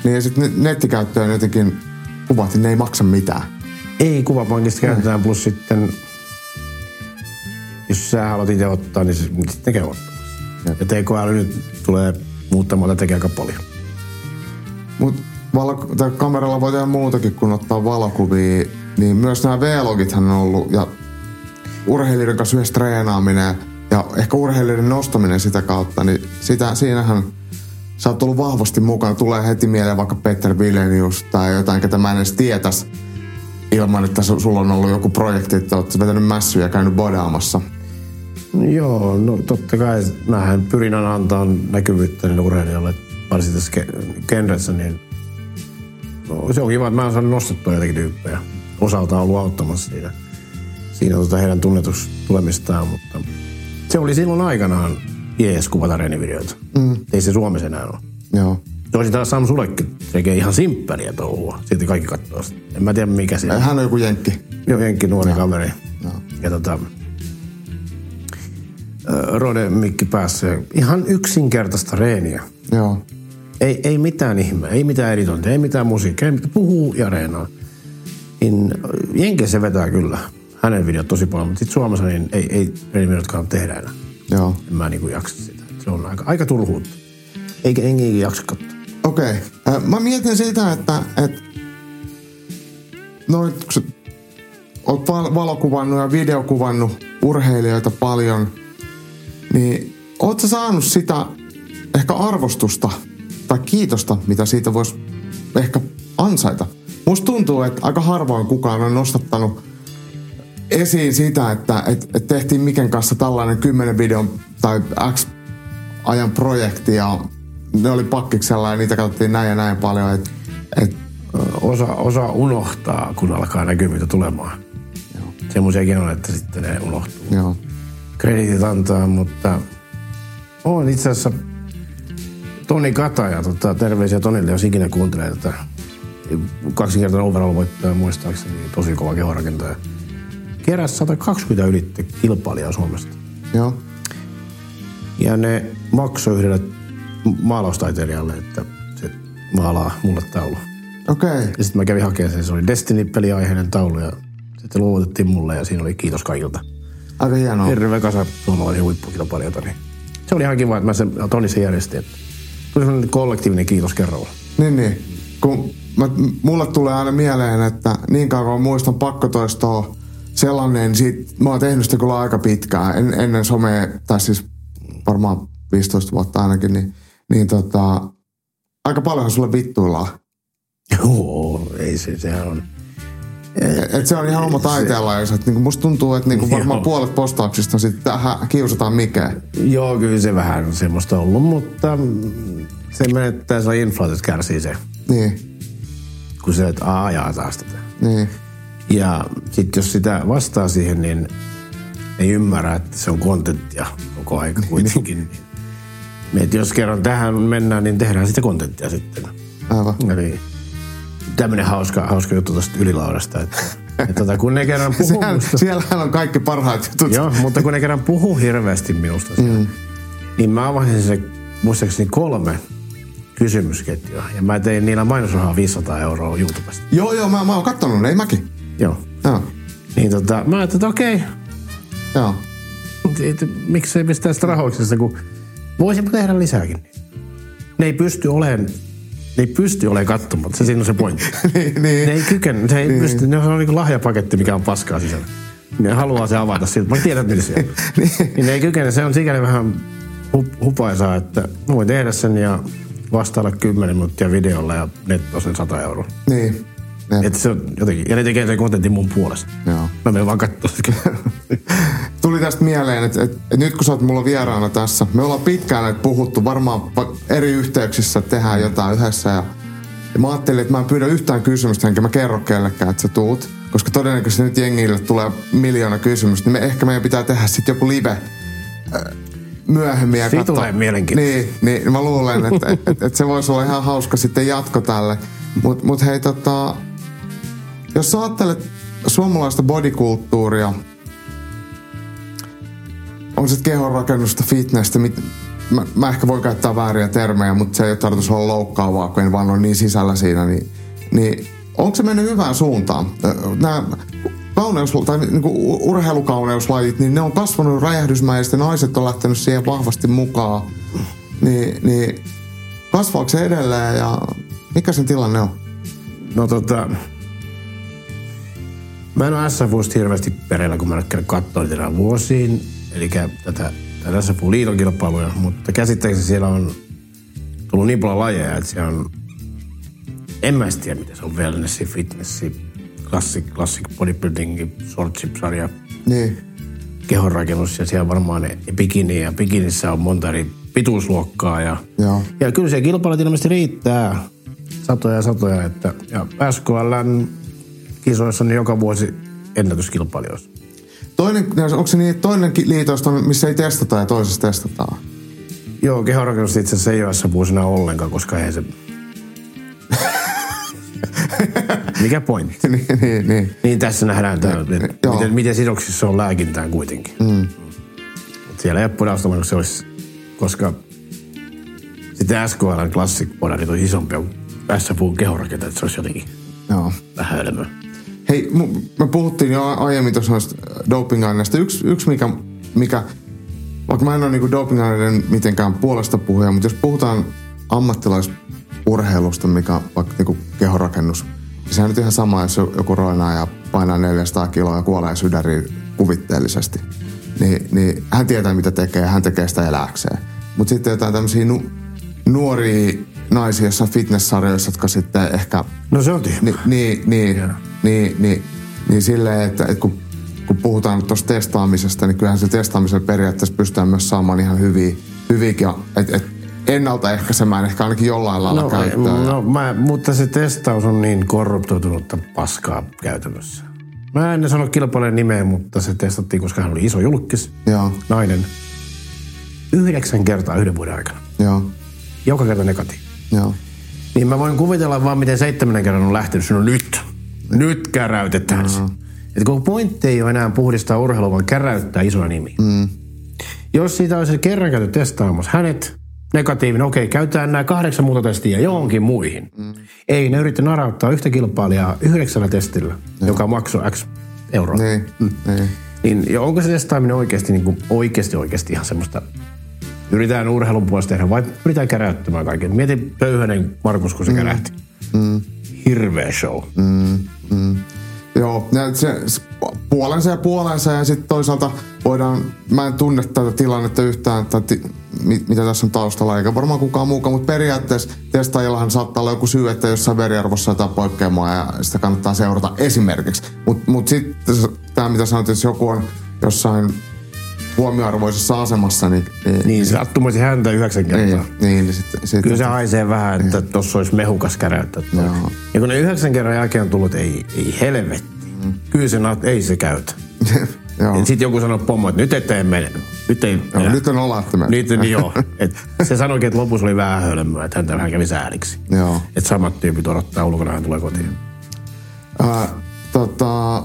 Niin ja sitten nettikäyttöön jotenkin kuvat, ne ei maksa mitään. Ei, kuvapankista käytetään, plus sitten jos sä haluat itse ottaa, niin sitten tekee ottamassa. Ja. ja TKL nyt tulee muuttamaan tekee aika paljon. Mut valo- kameralla voi tehdä muutakin kuin ottaa valokuvia niin myös nämä V-logithan on ollut ja urheilijoiden kanssa yhdessä treenaaminen ja ehkä urheilijoiden nostaminen sitä kautta, niin sitä, siinähän sä oot ollut vahvasti mukana. Tulee heti mieleen vaikka Peter Vilenius tai jotain, ketä mä en edes tietäisi ilman, että su- sulla on ollut joku projekti, että oot vetänyt mässyjä ja käynyt bodaamassa. Joo, no totta kai mähän pyrin aina antaa näkyvyyttä niille urheilijoille, varsinkin tässä genressä, niin no, se on kiva, että mä oon saanut nostettua jotakin tyyppejä. Osalta ollut auttamassa siinä, siinä tota heidän tunnetus tulemistaan, mutta se oli silloin aikanaan jees kuvata reenivideoita. Mm. Ei se Suomessa enää ole. Joo. Toisin taas Sam Sulekki tekee ihan simppeliä touhua. Silti kaikki katsoo sitä. En mä tiedä mikä on. Hän on joku jenkki. Joo, jenkki nuori kaveri. Ja tota, Rode mikki päässä. Ihan yksinkertaista reeniä. Joo. Ei, ei mitään ihmeä, ei mitään editointia, ei mitään musiikkia, ei mitään, puhuu ja reenaa. Niin Jenkeissä se vetää kyllä. Hänen videot tosi paljon, mutta sitten Suomessa niin ei, ei reenivideotkaan tehdä enää. Joo. En mä niinku jaksa sitä. Se on aika, aika turhuutta. Eikä enkä jaksa katsoa. Okei. Okay. Mä mietin sitä, että, että noin, kun sä oot val- valokuvannut ja videokuvannut urheilijoita paljon, niin oot sä saanut sitä ehkä arvostusta tai kiitosta, mitä siitä voisi ehkä ansaita? Musta tuntuu, että aika harvoin kukaan on nostattanut esiin sitä, että et, et tehtiin Miken kanssa tällainen 10 videon tai X ajan projekti ja ne oli pakkiksella ja niitä katsottiin näin ja näin paljon. Et, et, Osa, osa unohtaa, kun alkaa näkyvyyttä tulemaan. Semmoisiakin on, että sitten ne unohtuu. joo. kreditit antaa, mutta on itse asiassa Toni Kataja, tota, terveisiä Tonille, jos ikinä kuuntelee tätä. Kaksinkertainen overall-voittaja muistaakseni, tosi kova kehorakentaja. Keräsi 120 ylitte kilpailijaa Suomesta. Joo. Ja ne maksoi yhdelle maalaustaiteilijalle, että se maalaa mulle taulu. Okei. Okay. Ja sitten mä kävin hakemaan sen, se oli Destiny-peliaiheinen taulu ja sitten luovutettiin mulle ja siinä oli kiitos kaikilta. Aika hienoa. hirveä kasa suomalaisia huippukilpailijoita, niin se oli ihan kiva, että mä sen Toni sen järjestin. Että tuli sellainen kollektiivinen kiitos kerralla. Niin, niin. Kun mä, mulle tulee aina mieleen, että niin kauan kun muistan pakkotoistoa sellainen, siitä, mä oon tehnyt sitä kyllä aika pitkään, en, ennen somea, tai siis varmaan 15 vuotta ainakin, niin, niin tota, aika paljonhan sulle vittuillaan. Joo, ei se, sehän on. Et se on ihan oma taiteenlajinsa. Että niinku musta tuntuu, että niinku varmaan Joo. puolet postauksista sitten tähän kiusataan mikä. Joo, kyllä se vähän on semmoista ollut, mutta se menettää se inflaatiot kärsii se, Niin, kun se, että aa, ajaa taas tätä. niin. Ja sitten jos sitä vastaa siihen, niin ei ymmärrä, että se on kontenttia koko aika kuitenkin. Niin. Et jos kerran tähän mennään, niin tehdään sitä kontenttia sitten. Aivan. Eli tämmöinen hauska, hauska juttu tuosta ylilaudasta, että, että tota, kun ne kerran puhuu Siellä, musta, siellähän on kaikki parhaat jutut. joo, mutta kun ne kerran puhuu hirveästi minusta, mm. niin mä avasin se muistaakseni kolme kysymysketjua. Ja mä tein niillä mainosrahaa 500 euroa YouTubesta. Joo, joo, mä, mä oon kattonut ne, ei mäkin. Joo. Joo, Niin tota, mä ajattelin, että okei, joo. et, miksei pistää sitä rahoiksesta, kun voisinpa tehdä lisääkin. Ne ei pysty olemaan, ne ei pysty olemaan katsomatta, se siinä on se pointti. niin, Ne niin. ei kykene, se ei niin. pysty, ne on niin lahjapaketti, mikä on paskaa sisällä. Ne haluaa se avata siltä, mä tiedän, mitä siellä on. niin ne ei kykene, se on sikäli vähän hup, hupaisaa, että mä voin tehdä sen ja vastailla 10 minuuttia videolla ja netto sen 100 euroa. niin. Että se on jotenkin, ja ne tekee sen kontentin mun puolesta. Joo. Mä menen vaan sitä. Tuli tästä mieleen, että, että, että nyt kun sä oot mulla vieraana tässä, me ollaan pitkään näitä puhuttu, varmaan va- eri yhteyksissä tehdään jotain yhdessä ja, ja mä ajattelin, että mä en pyydä yhtään kysymystä, enkä mä kerro kellekään, että sä tuut, koska todennäköisesti nyt jengille tulee miljoona kysymystä, niin me, ehkä meidän pitää tehdä sitten joku live äh, myöhemmin. Ja Siitä tulee mielenkiintoista. Niin, niin, mä luulen, että, että, että, että se voisi olla ihan hauska sitten jatko tälle. Mutta mut hei, tota, jos sä ajattelet suomalaista bodykulttuuria, on sitten kehonrakennusta, fitnessä, mit, mä, mä, ehkä voin käyttää vääriä termejä, mutta se ei ole tarkoitus olla loukkaavaa, kun en vaan ole niin sisällä siinä, niin, niin onko se mennyt hyvään suuntaan? Nämä kauneus, tai niinku urheilukauneuslajit, niin ne on kasvanut räjähdysmäisesti, naiset on lähtenyt siihen vahvasti mukaan. Niin, niin kasvaako se edelleen ja mikä sen tilanne on? No tota, Mä en ole SFUsta hirveästi perillä, kun mä en ole katsoa niitä vuosiin. Eli tätä, tätä SFU-liiton kilpailuja, mutta käsittääkseni siellä on tullut niin paljon lajeja, että siellä on... En mä tiedä, mitä se on wellnessi, fitnessi, classic, classic bodybuilding, swordship-sarja, Niin. kehonrakennus ja siellä varmaan ne bikini ja bikinissä on monta eri pituusluokkaa ja, Joo. ja kyllä se kilpailut ilmeisesti riittää satoja ja satoja, että ja SKLn kisoissa on joka vuosi ennätyskilpailijoissa. Toinen, onko se niin, toinen liitoista missä ei testata ja toisessa testataan? Joo, kehonrakennus itse asiassa ei ole vuosina ollenkaan, koska ei se... Mikä pointti? niin, niin, niin. Niin tässä nähdään tämä, että Joo. miten, miten sidoksissa on lääkintään kuitenkin. Mm. Siellä ei ole podausta, se olisi, koska sitten SKL Classic podarit on isompia kuin SFU kehorakenta, että se olisi jotenkin Joo. vähän hölmöä. Hei, me puhuttiin jo aiemmin tuossa noista doping-aineista. Yksi, yksi mikä, mikä, vaikka mä en ole niinku doping-aineiden mitenkään puolesta puhuja, mutta jos puhutaan ammattilaisurheilusta, mikä on vaikka niinku kehorakennus, niin sehän on nyt ihan sama, jos joku roinaa ja painaa 400 kiloa ja kuolee sydäriin kuvitteellisesti. Niin, niin hän tietää, mitä tekee ja hän tekee sitä eläkseen. Mutta sitten jotain tämmöisiä nu- nuoria naisia jossain fitness-sarjoissa, jotka sitten ehkä No se on tyhmä. Ni, niin, niin, Joo. Niin, niin, niin silleen, että, että kun, kun puhutaan tuosta testaamisesta, niin kyllähän se testaamisella periaatteessa pystytään myös saamaan ihan hyviä, hyviäkin, että et, ennaltaehkäisemään ehkä ainakin jollain lailla No, käyttöä. no mä, mutta se testaus on niin korruptoitunutta paskaa käytännössä. Mä en sano kilpailijan nimeä, mutta se testattiin, koska hän oli iso julkis, Joo, nainen. Yhdeksän kertaa yhden vuoden aikana. joo, Joka kerta negatiivinen. joo. Niin mä voin kuvitella vaan, miten seitsemännen kerran on lähtenyt. No nyt, nyt käräytetään se. Et kun pointti ei ole enää puhdistaa urheilua, vaan käräyttää isoja nimiä. Mm. Jos siitä olisi kerran käyty testaamassa hänet, negatiivinen, okei, käytetään nämä kahdeksan muuta testiä johonkin muihin. Mm. Ei, ne yritti narauttaa yhtä kilpailijaa yhdeksällä testillä, joka maksoi X euroa. Niin, niin. Niin ja onko se testaaminen oikeasti, niin kuin, oikeasti, oikeasti ihan semmoista, yritetään urheilun puolesta tehdä vai yritetään käräyttämään kaiken. Mieti Pöyhönen Markus, kun se mm. kärähti. Mm. Hirveä show. Mm. Joo, ja se, puolensa ja puolensa ja sitten toisaalta voidaan, mä en tunne tätä tilannetta yhtään, että ti, mit, mitä tässä on taustalla, eikä varmaan kukaan muukaan, mutta periaatteessa testaajillahan saattaa olla joku syy, että jossain veriarvossa jotain poikkeamaa ja sitä kannattaa seurata esimerkiksi. Mutta mut sitten tämä mitä sanoit, jos joku on jossain huomioarvoisessa asemassa, niin... Niin, Niin, sattumoisin häntä yhdeksän kertaa. niin, niin, niin sitten... Sit, Kyllä se haisee vähän, että tuossa olisi mehukas. Joo. Ja kun ne yhdeksän kerran jälkeen on tullut, ei, ei helvetti. Mm. Kyllä se, ei se käytä. Sitten joku sanoi pommo, että nyt ette mene. Nyt ei Joo, enää. nyt on olattomat. Nyt, niin joo. Et se sanoikin, että lopussa oli vähän hölmöä, että häntä vähän kävi sääliksi. Joo. Että samat tyypit odottaa ulkona, hän tulee kotiin. Ää, tota,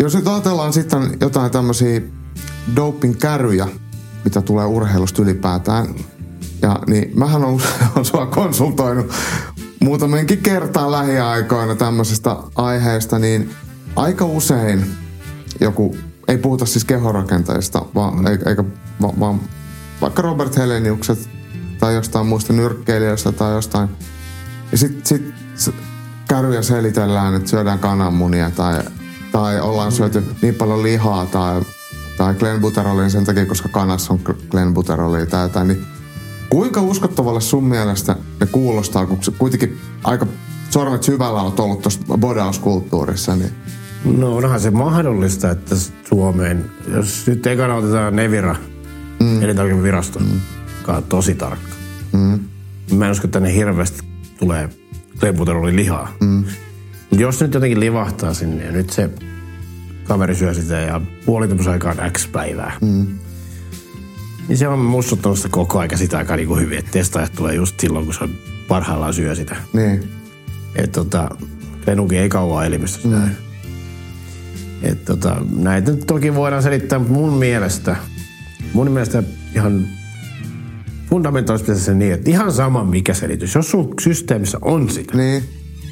jos nyt ajatellaan sitten jotain tämmöisiä doping-käryjä, mitä tulee urheilusta ylipäätään, ja niin mähän on, on sua konsultoinut muutamankin kertaan lähiaikoina tämmöisestä aiheesta, niin aika usein joku, ei puhuta siis kehorakenteista, vaan, eikä, va, vaan vaikka Robert Heleniukset tai jostain muista nyrkkeilijöistä tai jostain. Ja sit, s- käryjä selitellään, että syödään kananmunia tai, tai ollaan syöty niin paljon lihaa tai, tai glenbuterolia sen takia, koska kanassa on glenbuterolia tai jotain. Niin kuinka uskottavalle sun mielestä ne kuulostaa, kun se kuitenkin aika sormet syvällä on ollut tuossa bodauskulttuurissa, niin No onhan se mahdollista, että Suomeen, jos nyt ekana otetaan Nevira, mm. elintarvikevirasto, mm. joka on tosi tarkka. Mm. Mä en usko, että tänne hirveästi tulee leiputeroli lihaa. Mm. Jos nyt jotenkin livahtaa sinne ja nyt se kaveri syö sitä ja puolitusaika on X päivää. Mm. Niin se on mussuttanut sitä koko aika sitä aikaa niin kuin hyvin, että testaajat tulee just silloin, kun se on parhaillaan syö sitä. niin. Että tota, Lenukin ei kauan elimistössä sitä. Mm. Et tota, näitä nyt toki voidaan selittää, mutta mun mielestä, mun mielestä ihan fundamentaalisesti pitäisi se niin, että ihan sama mikä selitys. Jos sun systeemissä on sitä, Niin,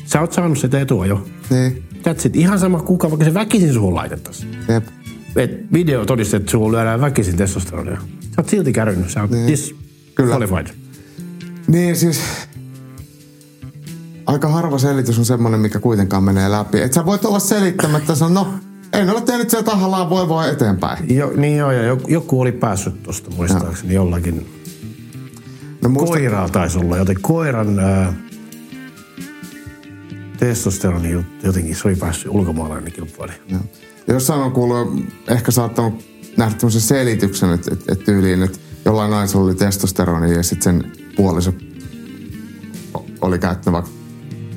sä oot saanut sitä etua jo. niin, That's it. Ihan sama kuka, vaikka se väkisin suhun laitettaisiin. jep. Et video todistaa, että suhun lyödään väkisin testosteronia. Sä oot silti kärrynyt. Sä oot Niin. niin. Kyllä. disqualified. Niin siis... Aika harva selitys on semmoinen, mikä kuitenkaan menee läpi. Et sä voit olla selittämättä, sanoa, no en ole tehnyt sitä tahallaan, voi voi eteenpäin. Jo, niin joo, ja joku, joku oli päässyt tuosta muistaakseni jollakin. No, muista, Koiraa taisi olla, joten koiran ää, testosteroni jotenkin, se oli päässyt ulkomaalainen kilpailija. Joo. Ja Jossain on kuullut, ehkä saattanut nähdä tämmöisen selityksen, että, että, että tyyliin, että jollain naisella oli testosteroni ja sitten sen puoliso oli käyttänyt vaikka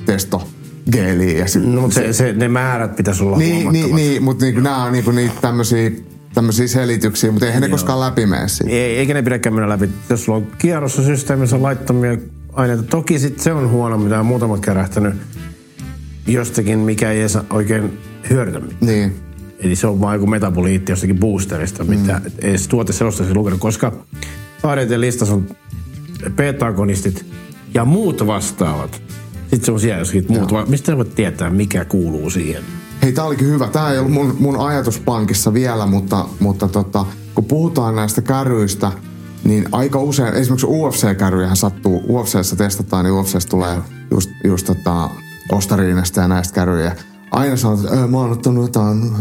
testogeeliä. Ja sit, No, mutta se, se, ne määrät pitäisi olla niin, niin, niin, mutta niinku, nämä on niinku niitä tämmöisiä tämmöisiä selityksiä, mutta eihän ne koskaan läpi mene siitä. Ei, eikä ne pidäkään mennä läpi. Jos sulla on kierrossa systeemissä laittomia aineita, toki sit se on huono, mitä on muutamat kärähtänyt jostakin, mikä ei edes oikein hyödytä mitään. Niin. Eli se on vain joku metaboliitti jostakin boosterista, mitä mm. edes tuoteselostaisi lukenut, koska ADT listassa on beta-agonistit ja muut vastaavat. Sitten se on siellä jossakin muut, va- mistä voit tietää, mikä kuuluu siihen? Hei, tää olikin hyvä. Tää ei ollut mun, mun ajatuspankissa vielä, mutta, mutta tota, kun puhutaan näistä käryistä, niin aika usein, esimerkiksi UFC-käryjähän sattuu, UFCssä testataan, niin UFCssä tulee just, just tota, ostariinasta ja näistä käryjä. Aina sanotaan, että "Ö, mä oon ottanut jotain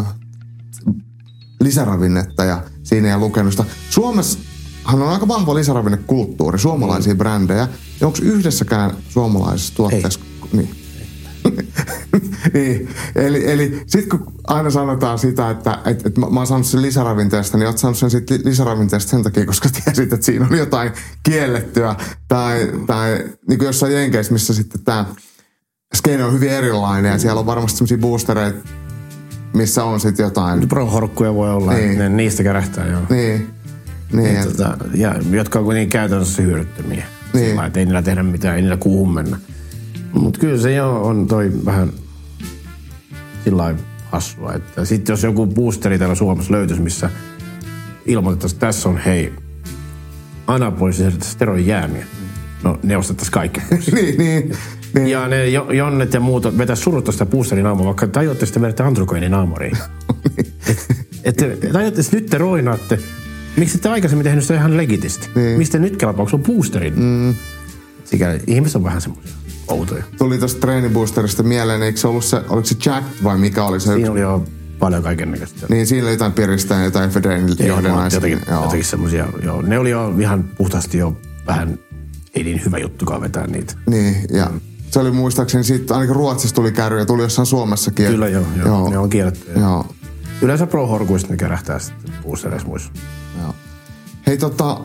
lisäravinnetta ja siinä ei lukenut sitä. Suomessahan on aika vahva lisäravinnekulttuuri, suomalaisia brändejä. Ja onko yhdessäkään suomalaisessa tuotteessa? Niin. niin, eli, eli sitten kun aina sanotaan sitä, että et, et mä, mä oon saanut sen lisäravinteesta, niin oot saanut sen sit li- lisäravinteesta sen takia, koska tiesit, että siinä on jotain kiellettyä. Tai, tai niin kuin jossain Jenkeissä, missä sitten tämä skeene on hyvin erilainen ja siellä on varmasti sellaisia boostereita, missä on sitten jotain. Pro-horkkuja voi olla, Niin. niin. ne, niistä kärähtää joo. Niin, niin, et, Tota, ja, jotka on kuitenkin käytännössä hyödyttömiä. Niin. Sillä että ei niillä tehdä mitään, ei niillä kuuhun mennä. Mutta kyllä se jo on toi vähän sillä hassua. Että sitten jos joku boosteri täällä Suomessa löytyisi, missä ilmoitettaisiin, että tässä on hei, anabolisia steroidijäämiä. No ne ostettaisiin kaikki pois. niin, niin, niin. Ja ne jo- Jonnet ja muut vetäisi surutta sitä boosterin naamua, vaikka tajuatte sitten vedätte androkoinin naamariin. että tajuatte, että nyt te roinaatte. Miksi te aikaisemmin tehnyt sitä ihan legitisti? Niin. Mistä nyt kelpaa, on boosterin? Mm. Sikäli ihmiset on vähän semmoisia outoja. Tuli tuosta treeniboosterista mieleen, eikö se ollut se, oliko se Jack vai mikä oli se Siinä yksi? oli jo paljon kaiken näköistä. Niin siinä oli jotain piristää, jotain Fedrein johdannaista. Jotenkin, Joo. jotenkin semmoisia, joo. Ne oli jo ihan puhtaasti jo vähän, ei niin hyvä juttukaan vetää niitä. Niin, ja se oli muistaakseni siitä, ainakin Ruotsissa tuli kärry ja tuli jossain Suomessakin. Kyllä joo, joo. joo. ne on kielletty. Joo, Yleensä pro-horkuista ne kärähtää sitten boostereissa muissa. joo. Hei tota,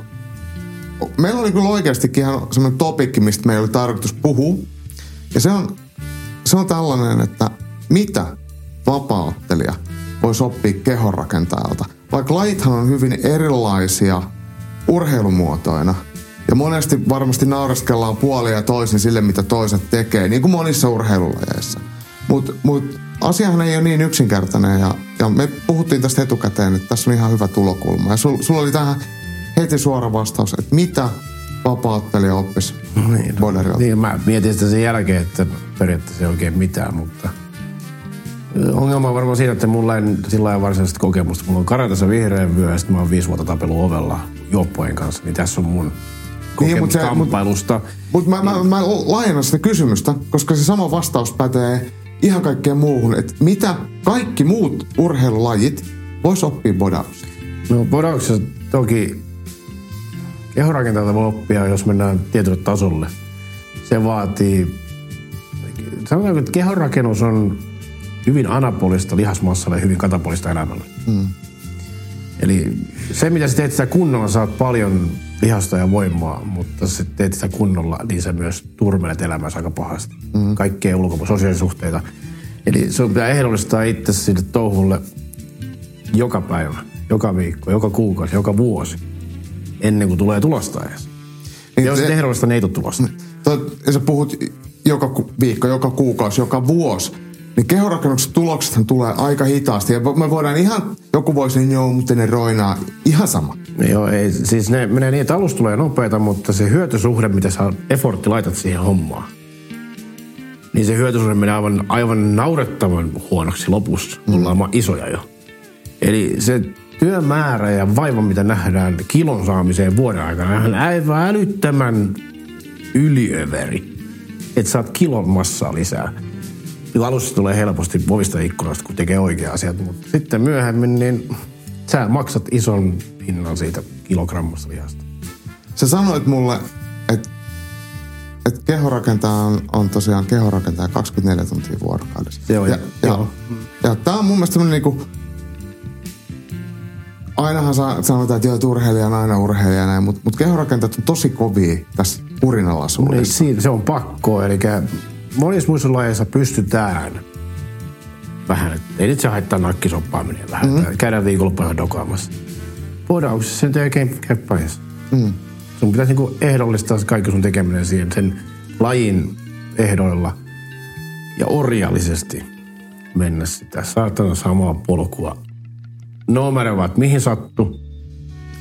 meillä oli kyllä oikeastikin ihan semmoinen topikki, mistä meillä oli tarkoitus puhua. Ja se on, se on tällainen, että mitä vapaaottelija voisi oppia kehonrakentajalta. Vaikka lajithan on hyvin erilaisia urheilumuotoina. Ja monesti varmasti naureskellaan puolia ja toisin sille, mitä toiset tekee, niin kuin monissa urheilulajeissa. Mutta mut, asiahan ei ole niin yksinkertainen ja, ja me puhuttiin tästä etukäteen, että tässä on ihan hyvä tulokulma. Ja sul, sulla oli tähän heti suora vastaus, että mitä vapaaottelija oppisi Niin, boderilta. Niin, mä mietin sitä sen jälkeen, että periaatteessa ei oikein mitään, mutta ongelma on varmaan siinä, että mulla ei sillä lailla varsinaisesti kokemusta. Mulla on karatassa vihreän vyö ja sitten mä oon viisi vuotta tapellut ovella juoppojen kanssa, niin tässä on mun kokemus mut se- niin, mut- kamppailusta. Mutta mä, mä, mä laajennan sitä kysymystä, koska se sama vastaus pätee ihan kaikkeen muuhun. Että mitä kaikki muut urheilulajit vois oppia bodauksesta? No podauksessa toki kehorakentajalta voi oppia, jos mennään tietylle tasolle. Se vaatii, sanotaanko, että kehonrakennus on hyvin anabolista lihasmassalle ja hyvin katabolista elämälle. Mm. Eli se, mitä sä teet sitä kunnolla, saat paljon lihasta ja voimaa, mutta jos sä teet sitä kunnolla, niin sä myös turmelet elämässä aika pahasti. Mm. Kaikkea ulkopuolella, sosiaalisuhteita. Eli sun pitää ehdollistaa itse sille touhulle joka päivä, joka viikko, joka kuukausi, joka vuosi, ennen kuin tulee tulosta edes. Niin jos et ehdollista, niin ei tule tulosta. Toi, ja sä puhut joka ku- viikko, joka kuukausi, joka vuosi. Niin kehorakennuksen tuloksethan tulee aika hitaasti. Ja me voidaan ihan, joku voisi niin joo, mutta ne roinaa. Ihan sama. Joo, ei, siis ne menee niin, että alusta tulee nopeita, mutta se hyötysuhde, mitä sä effortti laitat siihen hommaan, niin se hyötysuhde menee aivan, aivan naurettavan huonoksi lopussa. Mm. Ollaan isoja jo. Eli se työmäärä ja vaiva, mitä nähdään kilon saamiseen vuoden aikana, on aivan älyttömän yliöveri. että saat kilon massaa lisää. Niin alussa tulee helposti povista ikkunasta, kun tekee oikea asiat, mutta sitten myöhemmin niin sä maksat ison hinnan siitä kilogrammasta lihasta. Sä sanoit mulle, että et kehorakentaja on, on tosiaan kehorakentaja 24 tuntia vuorokaudessa. Joo, ja, ja, joo. ja, ja tää on mun mielestä niinku, ainahan sa- sanotaan, että joo, että urheilija on aina urheilija ja näin, mutta mut kehorakentajat on tosi kovia tässä Ei, kurinalaisuudessa. siitä, se on pakko, eli monissa muissa lajeissa pystytään vähän, ei nyt se haittaa nakkisoppaaminen vähän, mm-hmm. käydään viikonloppuna dokaamassa. Podauksessa se nyt ei oikein käy. Mm. Sun pitäisi niinku ehdollistaa kaikki sun tekeminen siihen sen lajin ehdoilla ja orjallisesti mennä sitä saatana samaa polkua. No matter what, mihin sattu,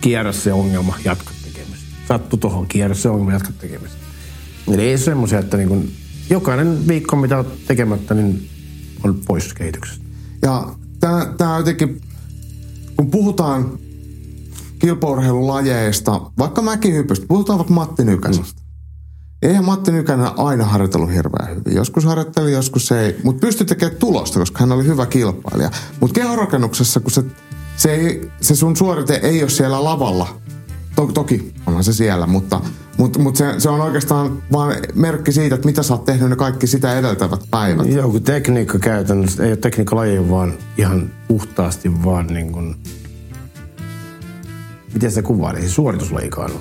kierrä se ongelma, jatka tekemistä. Sattu tohon, kierrä se ongelma, jatka tekemistä. Eli ei semmoisia, että niin kun jokainen viikko, mitä olet tekemättä, niin on pois kehityksestä. Ja tää, tää jotenkin, kun puhutaan kilpaurheilulajeista, vaikka mäkihypystä, puhutaan vaikka Matti Nykäsestä. Mm. Eihän Matti Nykänen aina harjoitellut hirveän hyvin. Joskus harjoitteli, joskus ei. Mutta pystyi tekemään tulosta, koska hän oli hyvä kilpailija. Mutta kehorakennuksessa, kun se, se, ei, se sun suorite ei ole siellä lavalla. To, toki onhan se siellä, mutta, mutta, mutta se, se on oikeastaan vain merkki siitä, että mitä sä oot tehnyt ne kaikki sitä edeltävät päivät. Joo, kun tekniikka käytännössä, ei ole tekniikkalaji, vaan ihan puhtaasti vaan niin kuin, miten sitä kuvailisi, suorituslajikailu.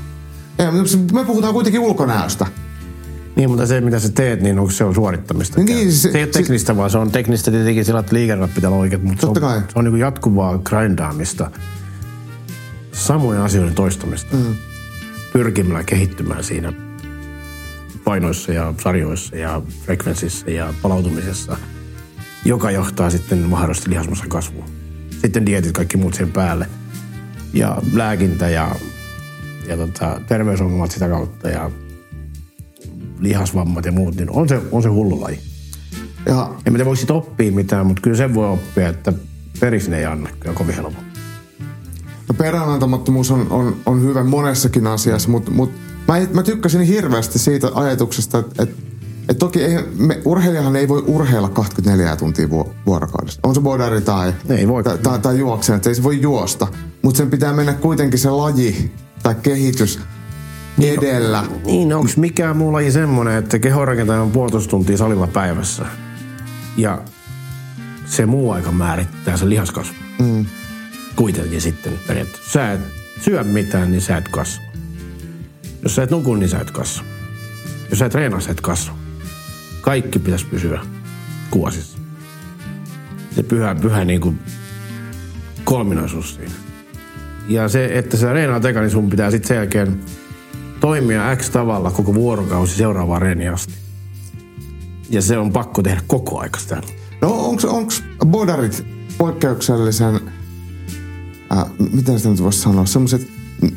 Ei, me puhutaan kuitenkin ulkonäöstä. Niin, mutta se mitä sä teet, niin onko se on suorittamista? Niin, se, se- se, ei ole se- teknistä, vaan se on teknistä tietenkin sillä, että liikennät pitää olla oikeat, mutta se on, kai. se on niin jatkuvaa grindaamista, samojen asioiden toistamista, mm. pyrkimällä kehittymään siinä painoissa ja sarjoissa ja frekvenssissä ja palautumisessa, joka johtaa sitten mahdollisesti lihasmassan kasvuun. Sitten dietit, kaikki muut sen päälle. Ja lääkintä ja, ja tota, terveysongelmat sitä kautta ja lihasvammat ja muut, niin on se, on se hullu laji. Ja En mä tiedä, voiko oppia mitään, mutta kyllä sen voi oppia, että perisin ei anna kyllä kovin helppo. Peräänantamattomuus on, on, on hyvä monessakin asiassa, mutta mut, mä, mä tykkäsin hirveästi siitä ajatuksesta, että et, et toki ei, me, urheilijahan ei voi urheilla 24 tuntia vu, vuorokaudessa. On se bodari tai, Ei voi. tai, tai, tai juoksija, että ei se voi juosta. Mutta sen pitää mennä kuitenkin se laji tai kehitys edellä. Niin, onko mikään muu laji semmoinen, että kehorakentaja on puolitoista tuntia salilla päivässä ja se muu aika määrittää sen lihaskasvu. Mm. Kuitenkin sitten periaatteessa. Sä et syö mitään, niin sä et kasva. Jos sä et nuku, niin sä et kasva. Jos sä et treenaa, sä et kasva. Kaikki pitäisi pysyä kuosissa. Se pyhä, pyhä niin kuin kolminaisuus siinä. Ja se, että sä reenaat eka, niin sun pitää sitten sen jälkeen toimia X tavalla koko vuorokausi seuraavaan reeniin asti. Ja se on pakko tehdä koko aika sitä. No onks, onks bodarit poikkeuksellisen, äh, miten sitä nyt voisi sanoa, semmoiset,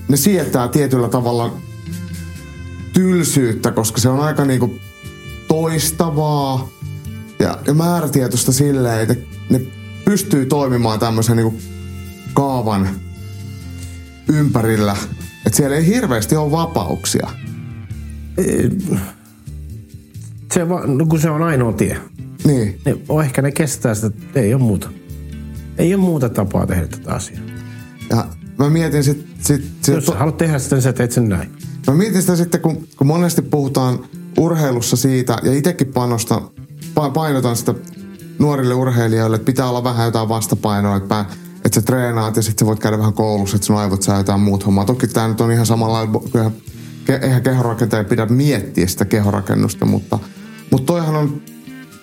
ne sietää tietyllä tavalla tylsyyttä, koska se on aika niinku toistavaa ja, ja määrätietoista silleen, että ne pystyy toimimaan tämmöisen niinku kaavan ympärillä. Että siellä ei hirveästi ole vapauksia. Se va, no kun se on ainoa tie. Niin. Oh, ehkä ne kestää sitä, ei ole muuta. Ei ole muuta tapaa tehdä tätä asiaa. Ja mä mietin sit, sit, sit Jos sä haluat tehdä sitä, niin sä teet sen näin. Mä mietin sitä sitten, kun, kun monesti puhutaan urheilussa siitä, ja itsekin panosta, pa- painotan sitä nuorille urheilijoille, että pitää olla vähän jotain vastapainoa, että, että sä treenaat ja sitten sä voit käydä vähän koulussa, että sun aivot saa jotain muut hommaa. Toki tämä nyt on ihan samalla eihän kehorakentaja pidä miettiä sitä kehorakennusta, mutta, mutta toihan on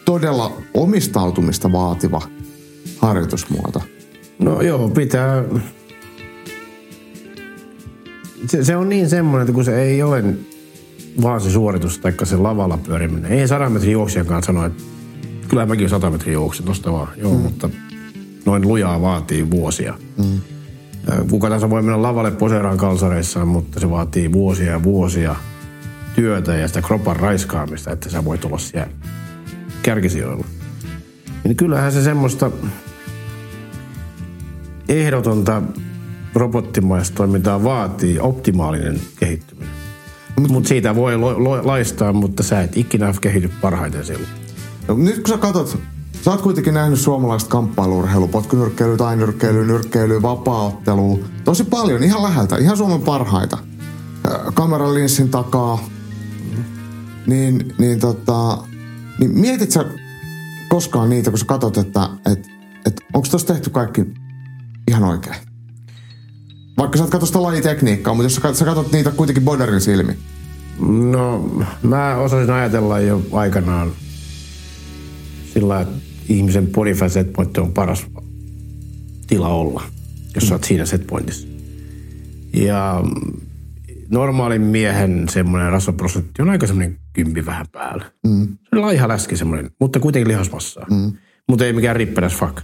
todella omistautumista vaativa harjoitusmuoto. No joo, pitää... Se, se on niin semmoinen, että kun se ei ole vaan se suoritus tai se lavalla pyöriminen. Ei sadan metrin juoksijan kanssa sano, että kyllä mäkin sata metrin juoksin, tosta vaan. Joo, mm. mutta noin lujaa vaatii vuosia. Mm. Kuka tahansa voi mennä lavalle poseeraan kalsareissaan, mutta se vaatii vuosia ja vuosia työtä ja sitä kropan raiskaamista, että sä voit olla siellä kärkisijoilla. Niin kyllähän se semmoista ehdotonta robottimaista toimintaa vaatii optimaalinen kehittyminen. Mutta siitä voi lo, lo, laistaa, mutta sä et ikinä kehity parhaiten silloin. No, nyt kun sä katsot, sä oot kuitenkin nähnyt suomalaista kamppailuurheilua, potkunyrkkeilyä, tainyrkkeilyä, nyrkkeilyä, vapaaottelua. Tosi paljon, ihan läheltä, ihan Suomen parhaita. Ö, Kameran linssin takaa. Niin, niin tota, niin mietit sä koskaan niitä, kun sä katsot, että et, et, onko tuossa tehty kaikki ihan oikein? Vaikka sä et katso sitä lajitekniikkaa, mutta jos sä katsot, sä katsot niitä kuitenkin boderin silmi. No, mä osasin ajatella jo aikanaan sillä että ihmisen body fat set point on paras tila olla, jos sä oot siinä set pointissa. Ja normaalin miehen semmoinen rasvaprosentti on aika semmoinen kympi vähän päällä. Mm. Se on laiha läski semmoinen, mutta kuitenkin lihasmassaa. Mm. Mutta ei mikään ripperäs fuck.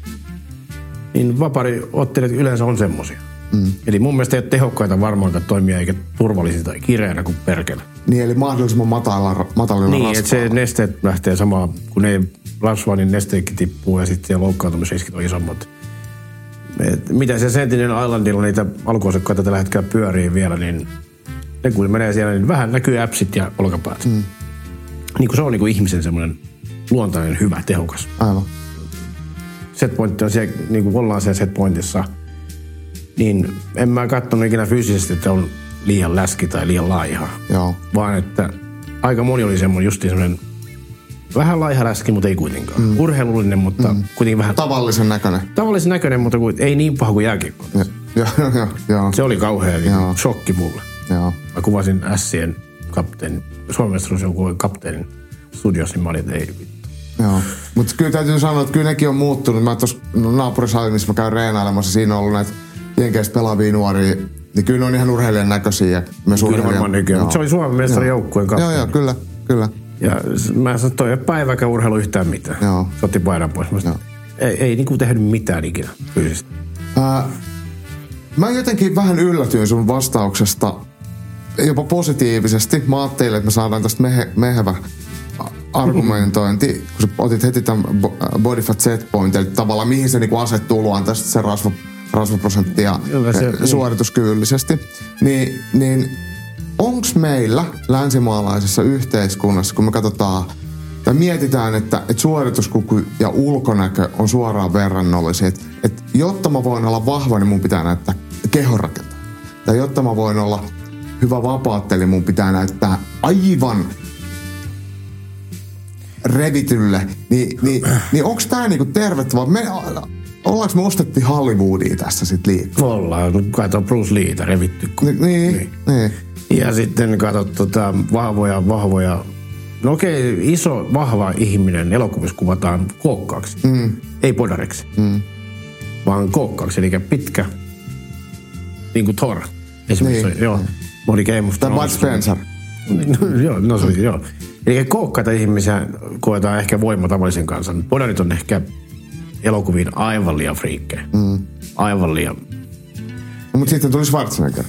Niin vapari-ottelijat yleensä on semmosia. Mm. Eli mun mielestä ei ole tehokkaita varmaankaan toimia eikä turvallisia tai kireänä kuin perkele. Niin, eli mahdollisimman matala, matalilla Niin, että se nesteet lähtee samaa, kun ei rasvaa, niin nesteekki tippuu ja sitten loukkaantumisriskit on isommat. Et mitä se Sentinel Islandilla niitä alkuosikkoita tällä hetkellä pyörii vielä, niin ne kun menee siellä, niin vähän näkyy appsit ja olkapäät. Mm. Niin kuin se on niin kuin ihmisen semmoinen luontainen, hyvä, tehokas. Aivan. Setpointti on siellä, niin kuin ollaan siellä setpointissa, niin en mä katsonut ikinä fyysisesti, että on liian läski tai liian laiha. Joo. Vaan että aika moni oli semmoinen justiin semmoinen vähän laiha läski, mutta ei kuitenkaan. Mm. Urheilullinen, mutta mm. kuitenkin vähän... Tavallisen näköinen. Tavallisen näköinen, mutta kuitenkin, ei niin paha kuin jääkiekko. Joo, joo, joo. Se oli kauhea niin Joo. shokki mulle. Joo. Mä kuvasin Sien kapteeni, Suomen joku kapteenin studiossa, niin mä olin, että ei vittu. Joo. Mutta kyllä täytyy sanoa, että kyllä nekin on muuttunut. Mä tuossa no, naapurisalilla, missä mä käyn reenailemassa, siinä on ollut näitä jenkeistä pelaavia nuoria. Niin kyllä ne on ihan urheilijan näköisiä. ja Myös Kyllä varmaan nykyään, Joo. mutta se oli Suomen mestarin joukkueen Joo, kapteeni. joo, kyllä, kyllä. Ja mä sanoin, että toi ei päiväkään urheilu yhtään mitään. Joo. Se otti paidan pois. Mä sanoin, ei, ei niinku tehnyt mitään ikinä fyysisesti. Ää, mä jotenkin vähän yllätyin sun vastauksesta jopa positiivisesti. Mä ajattelin, että me saadaan tästä mehe, mehevä argumentointi, kun sä otit heti tämän bo- body fat set point, eli tavallaan mihin se niinku asettuu luontaisesti se rasva, rasvaprosentti ja Kyllä se- eh, suorituskyvyllisesti. Niin, niin onks meillä länsimaalaisessa yhteiskunnassa, kun me katsotaan tai mietitään, että, että suorituskyky ja ulkonäkö on suoraan verrannollisia. Että, että jotta mä voin olla vahva, niin mun pitää näyttää kehonrakentaa. Tai jotta mä voin olla hyvä vapaattelija, mun pitää näyttää aivan revitylle. Niin, niin, niin onko tämä niinku tervettävä? Me, ollaanko me ostettiin Hollywoodia tässä sitten liikaa? Ollaan, kato Bruce Leeitä revitty. Ni, niin, niin. niin. Ja sitten kato tota, vahvoja, vahvoja. No okei, iso, vahva ihminen elokuvissa kuvataan kookkaaksi. Mm. Ei podareksi. Mm. Vaan kookkaaksi, eli pitkä. Niin kuin Thor. Esimerkiksi, Niin. joo. Moni Game of Thrones. Spencer. No, joo, no se oli, joo. Eli kookkaita ihmisiä koetaan ehkä voima tavallisen kansan. Podarit on ehkä elokuviin aivan liian friikkejä. Mm. Aivan liian. No, mutta sitten tuli Schwarzenegger.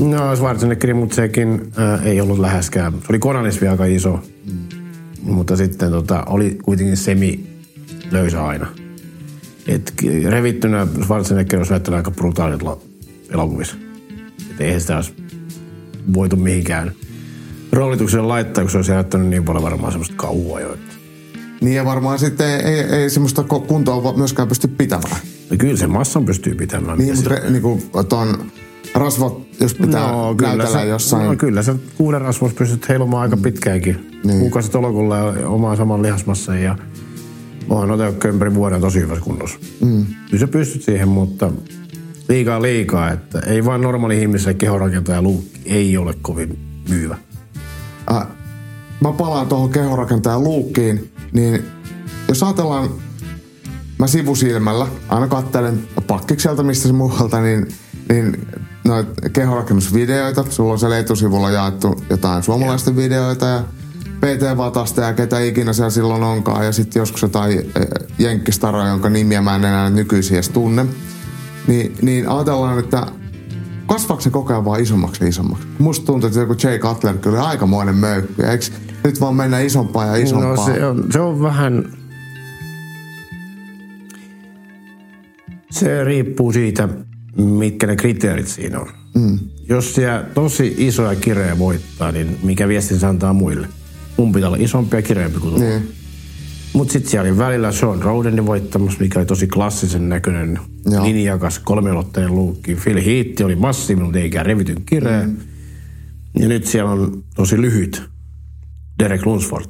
No Schwarzenegger, mutta sekin äh, ei ollut läheskään. Se oli Konanis vielä aika iso. Mm. Mutta sitten tota, oli kuitenkin semi löysä aina. Et revittynä Schwarzenegger on näyttänyt aika brutaalilla elokuvissa. Et eihän sitä olisi voitu mihinkään roolitukselle laittaa, kun se olisi näyttänyt niin paljon varmaan semmoista kauhua jo. Niin ja varmaan sitten ei, ei semmoista kuntoa myöskään pysty pitämään. No kyllä se massan pystyy pitämään. Niin, mutta se- re, niinku, ton rasvat, jos pitää no, näytellä se, jossain. No, kyllä sä kuuden rasvoissa pystyt heilumaan aika pitkäänkin. Niin. Kuukausi tolokulla ja omaa saman lihasmassa ja onhan noita ympäri vuoden tosi hyvässä kunnossa. Mm. Kyllä sä pystyt siihen, mutta liikaa liikaa, että ei vaan normaali ihmiselle kehonrakentaja luukki ei ole kovin myyvä. Äh, mä palaan tuohon kehorakentajan luukkiin, niin jos ajatellaan, mä sivusilmällä aina kattelen pakkikselta, mistä se muualta, niin, niin noita kehorakennusvideoita. Sulla on siellä etusivulla jaettu jotain suomalaisten videoita ja PT-vatasta ja ketä ikinä siellä silloin onkaan. Ja sitten joskus jotain eh, jenkkistaroja, jonka nimiä mä en enää nykyisin edes tunne. Niin, niin ajatellaan, että kasvaako se koko ajan vaan isommaksi ja isommaksi? Musta tuntuu, että joku Jay Cutler kyllä oli aikamoinen möykky. Eikö nyt vaan mennä isompaa ja isompaa? No se on, se on vähän... Se riippuu siitä, mitkä ne kriteerit siinä on. Mm. Jos siellä tosi isoja kirjoja voittaa, niin mikä viestin se antaa muille? Mun pitää olla isompi ja kireempi kuin tuo. Niin. Mutta sitten siellä oli välillä Sean Rodenin voittamassa, mikä oli tosi klassisen näköinen Joo. linjakas kolmiulotteinen luukki. Phil Heath oli massiivinen, mutta eikä revityn kireä. Mm. Ja nyt siellä on tosi lyhyt Derek Lunsford.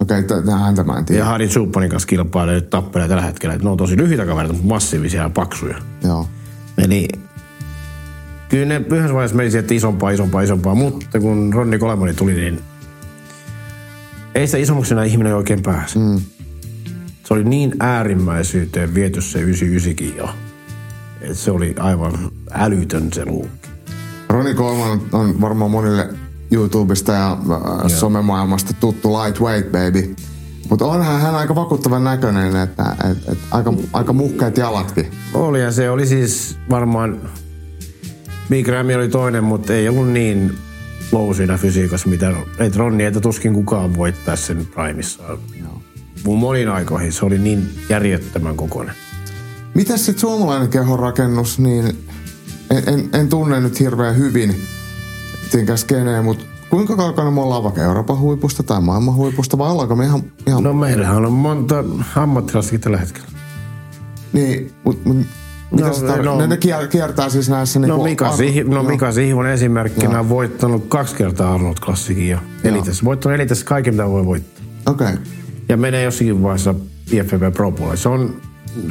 Okei, okay, häntä mä en tiedä. Ja Hardy Chupanin kanssa kilpailee nyt tappelee tällä hetkellä. Et Ne on tosi lyhyitä kavereita, mutta massiivisia ja paksuja. Joo. Eli kyllä ne yhdessä vaiheessa meni sieltä isompaa, isompaa, isompaa, mutta kun Ronni Kolemoni tuli, niin ei sitä isommaksena ihminen oikein pääse. Mm. Se oli niin äärimmäisyyteen viety se 99kin jo. että se oli aivan älytön se luukki. Roni Coleman on varmaan monille YouTubesta ja äh, somemaailmasta tuttu lightweight baby. Mutta onhan hän aika vakuuttavan näköinen, että et, et, aika, aika muhkeat jalatkin. Oli ja se oli siis varmaan, Big Rami oli toinen, mutta ei ollut niin low siinä fysiikassa, mitä et Ronni, että tuskin kukaan voittaa sen primissaan. Mun monin aikoihin se oli niin järjettömän kokoinen. Mitäs sitten suomalainen kehonrakennus, niin en, en, en tunne nyt hirveän hyvin tinkä skeneen, mutta kuinka kaukana me ollaan vaikka Euroopan huipusta tai maailman huipusta, vai ollaanko me ihan... ihan No meillähän on monta ammattilastakin tällä hetkellä. Niin, mutta mut, mitä No, se tar- no- ne, ne kier- kiertää siis näissä... No niinku Mika, ar- Sihi, no. Mika Sihvonen esimerkkinä on voittanut kaksi kertaa Arnold Classicin jo. Elites. Voittanut Elites kaiken, mitä voi voittaa. Okei. Okay. Ja menee jossakin vaiheessa IFBB Pro Bowliin. Se on,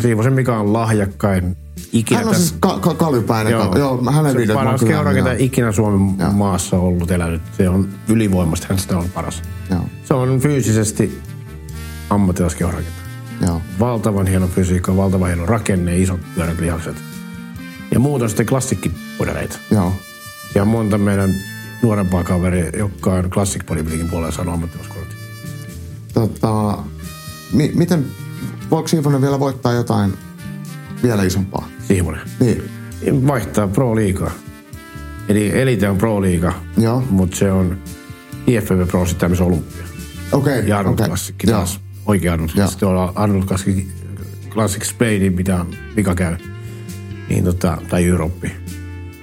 Siivosen Mika on lahjakkain ikinä Hän on siis ka- ka- kaljupäinen. Joo, joo hänen se on paras keurakentaja nähnyt, ikinä Suomen maassa ollut elänyt. Se on ylivoimasta, hän sitä on paras. Joo, Se on fyysisesti ammattilaskeurakentaja. joo. Valtavan hieno fysiikka, valtavan hieno rakenne, isot pyörät lihakset. Ja muut on sitten klassikkipudereita. joo. Ja monta meidän nuorempaa kaveria, jotka on classic bodybuildingin puolella saanut ammattilaiskortin. Tota, mi- miten, voiko Siivonen vielä voittaa jotain vielä isompaa? Sihvonen. Niin, Vaihtaa pro liigaa. Eli Elite on pro liiga, Joo. mutta se on IFBB Pro sitten tämmöisen olympia. okei. Ja Arnold. Klassikki Joo. taas. Oikea Arnold Joo. Sitten on Arnold Classic, Classic Spain, mitä Mika käy. Niin tota, tai Eurooppi.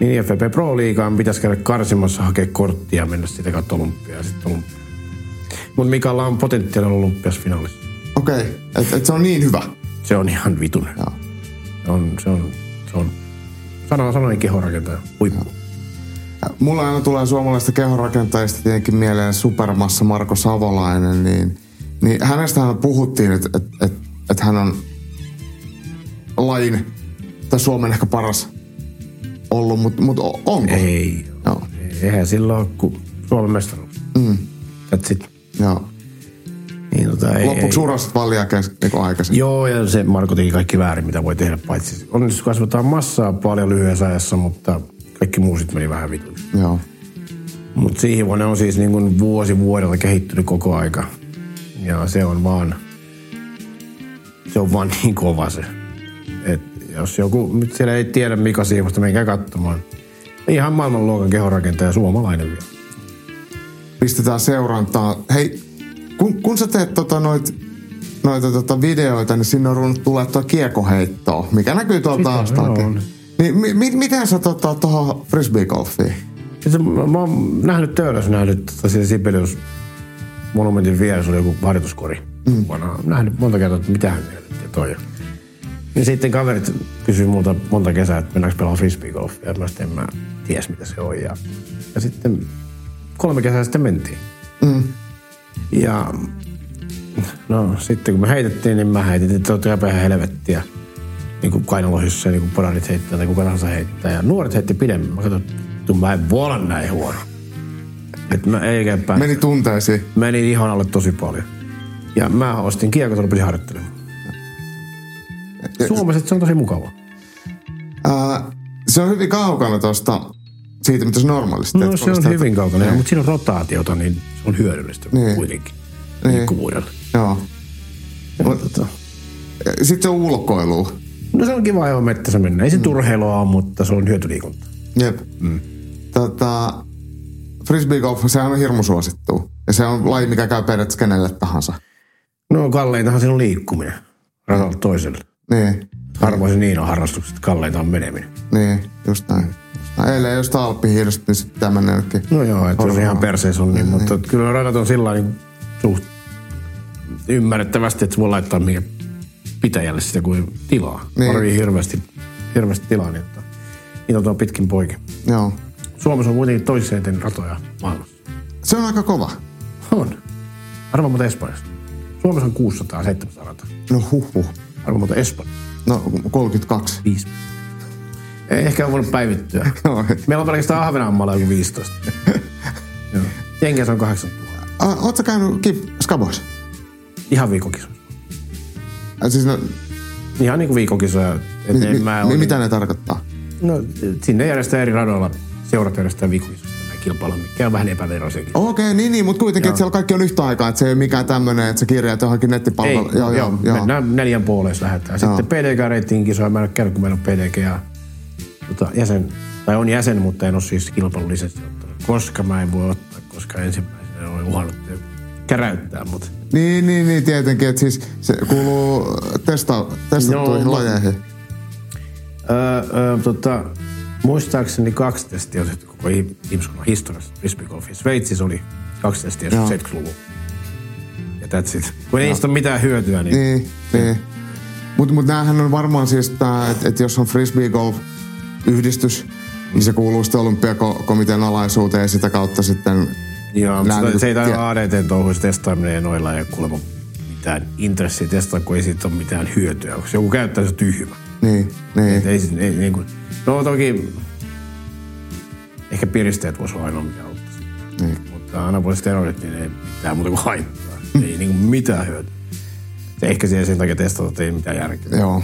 Niin IFBB Pro liigaan pitäisi käydä karsimassa, hakea korttia ja mennä sitä kautta olympiaa sitten olympia. Mutta Mikalla on potentiaali olla olympias finaalissa. Okei, et, et se on niin hyvä. Se on ihan vitun. Joo. Se on, se on, se on sana, sanoin kehorakentaja, huippu. Mulla aina tulee suomalaisista kehonrakentajista tietenkin mieleen supermassa Marko Savolainen, niin, niin hänestähän puhuttiin, että et, et, et hän on lajin tai Suomen ehkä paras ollut, mutta mut onko? Ei, Joo, eihän silloin kuin Suomen mestaruus. Mm. It. Joo. Niin, tota, ei, Loppuksi liian kes- niinku aikaisin. Joo, ja se Marko teki kaikki väärin, mitä voi tehdä, paitsi onnistus kasvattaa massaa paljon lyhyessä ajassa, mutta kaikki muu sitten meni vähän vitun. Joo. Mutta Siivonen on siis niin kuin vuosi vuodelta kehittynyt koko aika. Ja se on vaan, se on vaan niin kova se. Et jos joku nyt siellä ei tiedä Mika Siivosta, menkää katsomaan. Ihan maailmanluokan kehorakentaja, suomalainen vielä. Pistetään seurantaa. Hei, kun, kun sä teet tota noit, noita tota videoita, niin sinne on ruvennut tulee tuo kiekoheittoa, mikä näkyy tuolta joo. Niin mi, mi, miten sä tota, tuohon frisbeegolfiin? Mä, mä oon nähnyt töölössä, nähnyt tota, siellä Sibelius monumentin vieressä oli joku harjoituskori. Mm. Mä oon nähnyt monta kertaa, että mitä toi. Ja sitten kaverit kysyi multa monta kesää, että mennäänkö pelaamaan frisbeegolfia. Ja mä sitten en mä ties, mitä se on. Ja, ja sitten kolme kesää sitten mentiin. Mm. Ja no sitten kun me heitettiin, niin mä heitin, että olette ihan helvettiä. Niin kuin kainalohyssä, niin kuin podarit heittää tai kuka tahansa heittää. Ja nuoret heitti pidemmän. Mä katsoin, että mä en voi olla näin huono. Että mä ei päästä. Meni tunteisiin. Meni ihan alle tosi paljon. Ja mä ostin kiekot ja rupesin harjoittelemaan. Suomessa se on tosi mukava. Ää, se on hyvin kaukana tuosta siitä, mitä se normaalisti No se on sitä- hyvin kaukana, Niin. mutta siinä on rotaatiota, niin se on hyödyllistä Niin. kuitenkin Niin. liikkuvuudelle. Joo. Ja tota, Sitten se on ulkoilu. No se on kiva jo mettässä mennä. Ei se turheilua ole, mutta se on hyötyliikunta. Jep. Mm. Tota, frisbeegolf, sehän on hirmu suosittu. Ja se on laji, mikä käy periaatteessa kenelle tahansa. No kalleintahan siinä on liikkuminen radalta toiselle. Niin, Harvoin se niin on harrastukset, kalleinta on meneminen. niin, just näin. Näin. Eilen just alppihiidosta, niin sitten tämä. No joo, että jos ihan perseessä on, niin, mutta kyllä radat on sillä niin suht ymmärrettävästi, että se voi laittaa mihin pitäjälle sitä kuin tilaa. Niin. Niin. Tarvii hirveästi, hirveästi tilaa, niin että niitä on pitkin poikin. Joo. Suomessa on kuitenkin toiseen eniten ratoja maailmassa. Se on aika kova. On. Arva muuta Espanjasta. Suomessa on 600 700 rataa. No huhhuh. Arva muuta Espanja. No 32. 5. Ei ehkä on voinut päivittyä. Joo. Meillä on pelkästään Ahvenanmaalla joku 15. Joo. Jenkeissä on 8000. Ah, Oot sä käynyt Kip Skaboissa? Ihan viikokisoissa. Äh, Siis no, Ihan niin kuin viikokisoja. Et mi, mi, mä mi, mitä ne tarkoittaa? No, sinne järjestää eri radoilla. Seurat järjestää viikokisoista näitä kilpailuja, mikä on vähän epäveroisiakin. Okei, okay, niin, niin, mutta kuitenkin, Joo. että siellä kaikki on yhtä aikaa, että se ei ole mikään tämmöinen, että sä kirjaat johonkin Ei, nettipalveluun. joo, joo, joo. Mennään neljän puoleessa lähdetään. Sitten Joo. PDK-reittiin kisoja. Mä en ole käynyt, kun meillä on PDG ja tota, jäsen, tai on jäsen, mutta en ole siis kilpailullisesti ottanut, koska mä en voi ottaa, koska ensimmäisenä olen uhannut käräyttää, mutta Niin, niin, niin, tietenkin, että siis se kuuluu testa, testattuihin Joo, lajeihin. Öö, öö, tota, muistaakseni kaksi testiä on tehty koko ihmiskunnan historiassa frisbeegolfissa. Sveitsissä oli kaksi testiä Joo. 70-luvulla. Ja that's it. Kun ei niistä ole mitään hyötyä, niin, Niin, niin. Mutta mut näähän on varmaan siis tää, että et jos on frisbee golf yhdistys, niin se kuuluu sitten olympiakomitean alaisuuteen ja sitä kautta sitten... Joo, nää mutta niinku se ei tie- taida ADT touhuisi testaaminen ja noilla ei ole kuulemma mitään intressiä testaa, kun ei siitä ole mitään hyötyä. Onko joku käyttää, se tyhmä. Niin, niin. Et ei, siis- ei, niin kuin, no toki ehkä piristeet voisi olla ainoa, mikä auttaisi. niin. Mutta anapoliset steroidit, niin ei mitään muuta kuin haittaa. ei niin kuin mitään hyötyä. Se ehkä siihen sen takia testata, että ei mitään järkeä. Joo.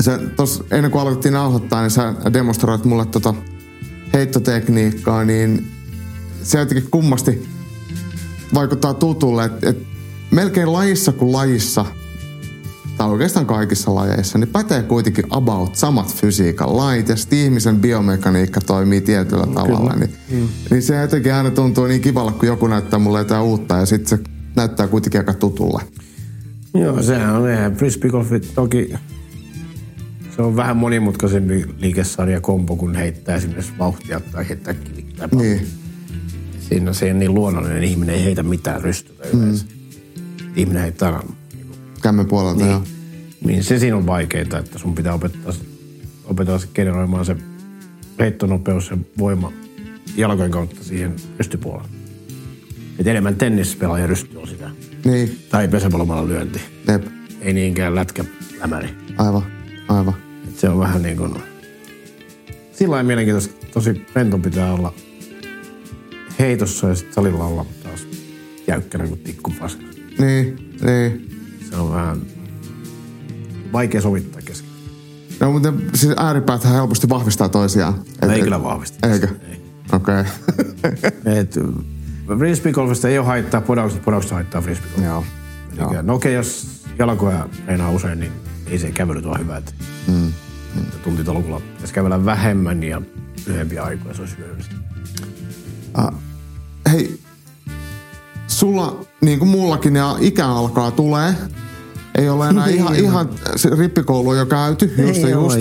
Se, tos, ennen kuin aloitettiin nauhoittaa, niin sä demonstroit mulle tota heittotekniikkaa, niin se jotenkin kummasti vaikuttaa tutulle, että et melkein lajissa kuin lajissa, tai oikeastaan kaikissa lajeissa, niin pätee kuitenkin about samat fysiikan lait, ja sitten ihmisen biomekaniikka toimii tietyllä tavalla. Niin, mm. niin se jotenkin aina tuntuu niin kivalle, kun joku näyttää mulle jotain uutta, ja sitten se näyttää kuitenkin aika tutulle. Joo, sehän on eihän frisbeegolfi toki se on vähän monimutkaisempi liikesarja kompo, kun heittää esimerkiksi vauhtia tai heittää kivittää. Niin. Siinä se on niin luonnollinen, ihminen ei heitä mitään rystytä yleensä. Ihminen heittää Kämmen puolelta, niin. joo. Niin se siinä on vaikeaa, että sun pitää opettaa, opetella se generoimaan se heittonopeus ja voima jalkojen kautta siihen rystypuolelle. Et enemmän tennispelaaja rysty on sitä. Niin, Tai pesäpallomalla lyönti. jep. Ei niinkään lätkä lämäri. Aivan, aivan. Se on vähän niin kuin... Sillä lailla mielenkiintoista. Tosi rento pitää olla heitossa ja sitten salilla olla taas jäykkänä kuin tikkupaska. Niin, niin. Se on vähän vaikea sovittaa kesken. No, mutta siis ääripääthän helposti vahvistaa toisiaan. Et, Ei et- kyllä vahvista. Eikö? Ei. Okei. Okay. Et, frisbeegolfista ei ole haittaa, podaukset, podaukset haittaa frisbeegolfista. Joo. Elikkä, no okei, jos jalkoja reinaa usein, niin ei se kävelyt ole hyvä. Että mm. Tuntitolkulla pitäisi kävellä vähemmän ja lyhyempiä aikoja, se olisi hyödyllistä. Hei, sulla, niin kuin mullakin, ja ikä alkaa tulee. Ei ole enää ihan, ihan se rippikoulu on jo käyty, just ja just.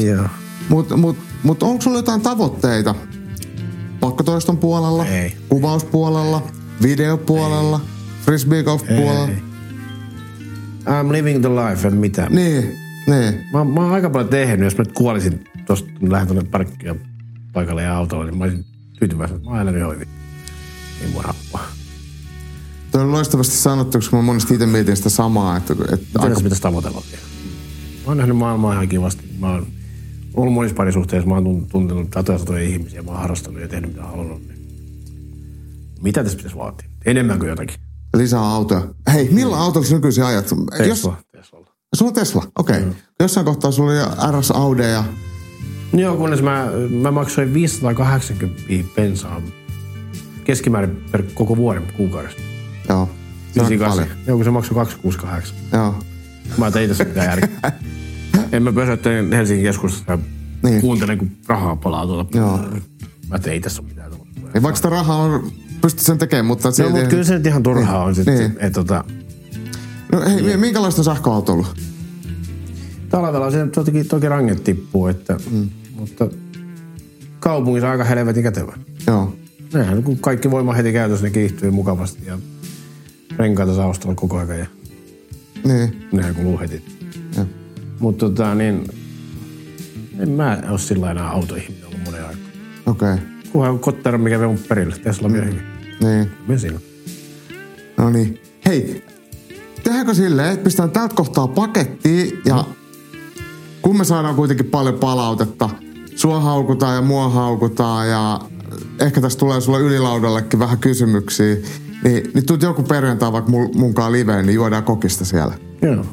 Mutta mut, mut onko sulla jotain tavoitteita? Pakkotoiston puolella, Ei. kuvauspuolella, videopuolella, frisbee golf puolella. Ei. I'm living the life, en mitään. Niin, niin. Mä, mä oon aika paljon tehnyt, jos mä nyt kuolisin tosta, kun lähden tuonne parkkia paikalle ja autolle, niin mä olisin tyytyväisen, että mä oon elänyt hyvin. Ei mua rappaa. Tuo on loistavasti sanottu, koska mä monesti itse mietin sitä samaa, että, että Mitä aika, pitäisi tavoitella vielä? Mä oon nähnyt maailmaa ihan kivasti. Mä oon ollut monissa parisuhteissa, mä oon tun- tuntenut satoja satoja ihmisiä, mä oon harrastanut ja tehnyt mitä halunnut. Niin. Mitä tässä pitäisi vaatia? Enemmän kuin jotakin. lisää autoja. Hei, millä autolla sä nykyisin ajat? Jos, Tesla. Sulla on Tesla, okei. Okay. Jossain kohtaa sulla oli RS Audi ja... Joo, kunnes mä, mä maksoin 580 bensaa keskimäärin per koko vuoden kuukaudesta. Joo. Se on aika 98. paljon. Joo, kun se maksoi 268. Joo. Mä tein tässä mitään järkeä. en mä pysäyttänyt Helsingin keskustassa ja Niin. niin. kuuntelin, kun rahaa palaa tuolta. Joo. Mä tein tässä mitään tuolla. Ei vaikka sitä rahaa on, pystyt sen tekemään, mutta No, mutta kyllä se nyt ihan turhaa on sitten. Niin. Niin. Et, tota, No hei, minkälaista sähköauto ollut? Talvella se toki, toki ranget tippuu, että, mm. mutta kaupungissa aika helvetin kätevä. Joo. Nehän kun kaikki voima heti käytössä, ne kiihtyy mukavasti ja renkaita saa ostella koko ajan ja Niin. nehän kuluu heti. Mutta tota niin, en mä ole sillä enää autoihminen ollut monen aikaa. Okei. Okay. Kunhan kottero, mikä vie mun perille. Tesla myö hyvin. Niin. Me siinä. No niin. Hei, tehdäänkö silleen, että pistetään tältä kohtaa pakettiin ja kun me saadaan kuitenkin paljon palautetta, sua haukutaan ja mua haukutaan ja ehkä tässä tulee sulle ylilaudallekin vähän kysymyksiä, niin, niin tuut joku perjantai vaikka mun, munkaan liveen, niin juodaan kokista siellä. Joo.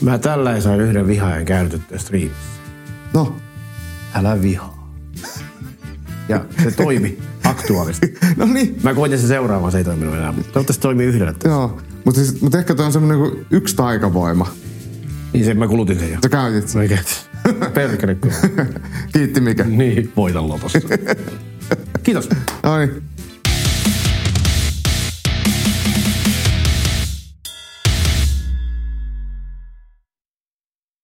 Mä tällä ei saa yhden vihaajan käytettyä striimissä. No, Älä vihaa. Ja se toimi aktuaalisesti. no niin. Mä koitin se seuraavaan, se ei toiminut enää, mutta toivottavasti toimii yhdellä. Joo, mutta siis, mut ehkä toi on semmonen niinku yksi taikavoima. Niin se, mä kulutin sen jo. Sä käytit sen. Mä käytin. Perkele. Kiitti mikä. niin, voitan lotossa. Kiitos. No niin.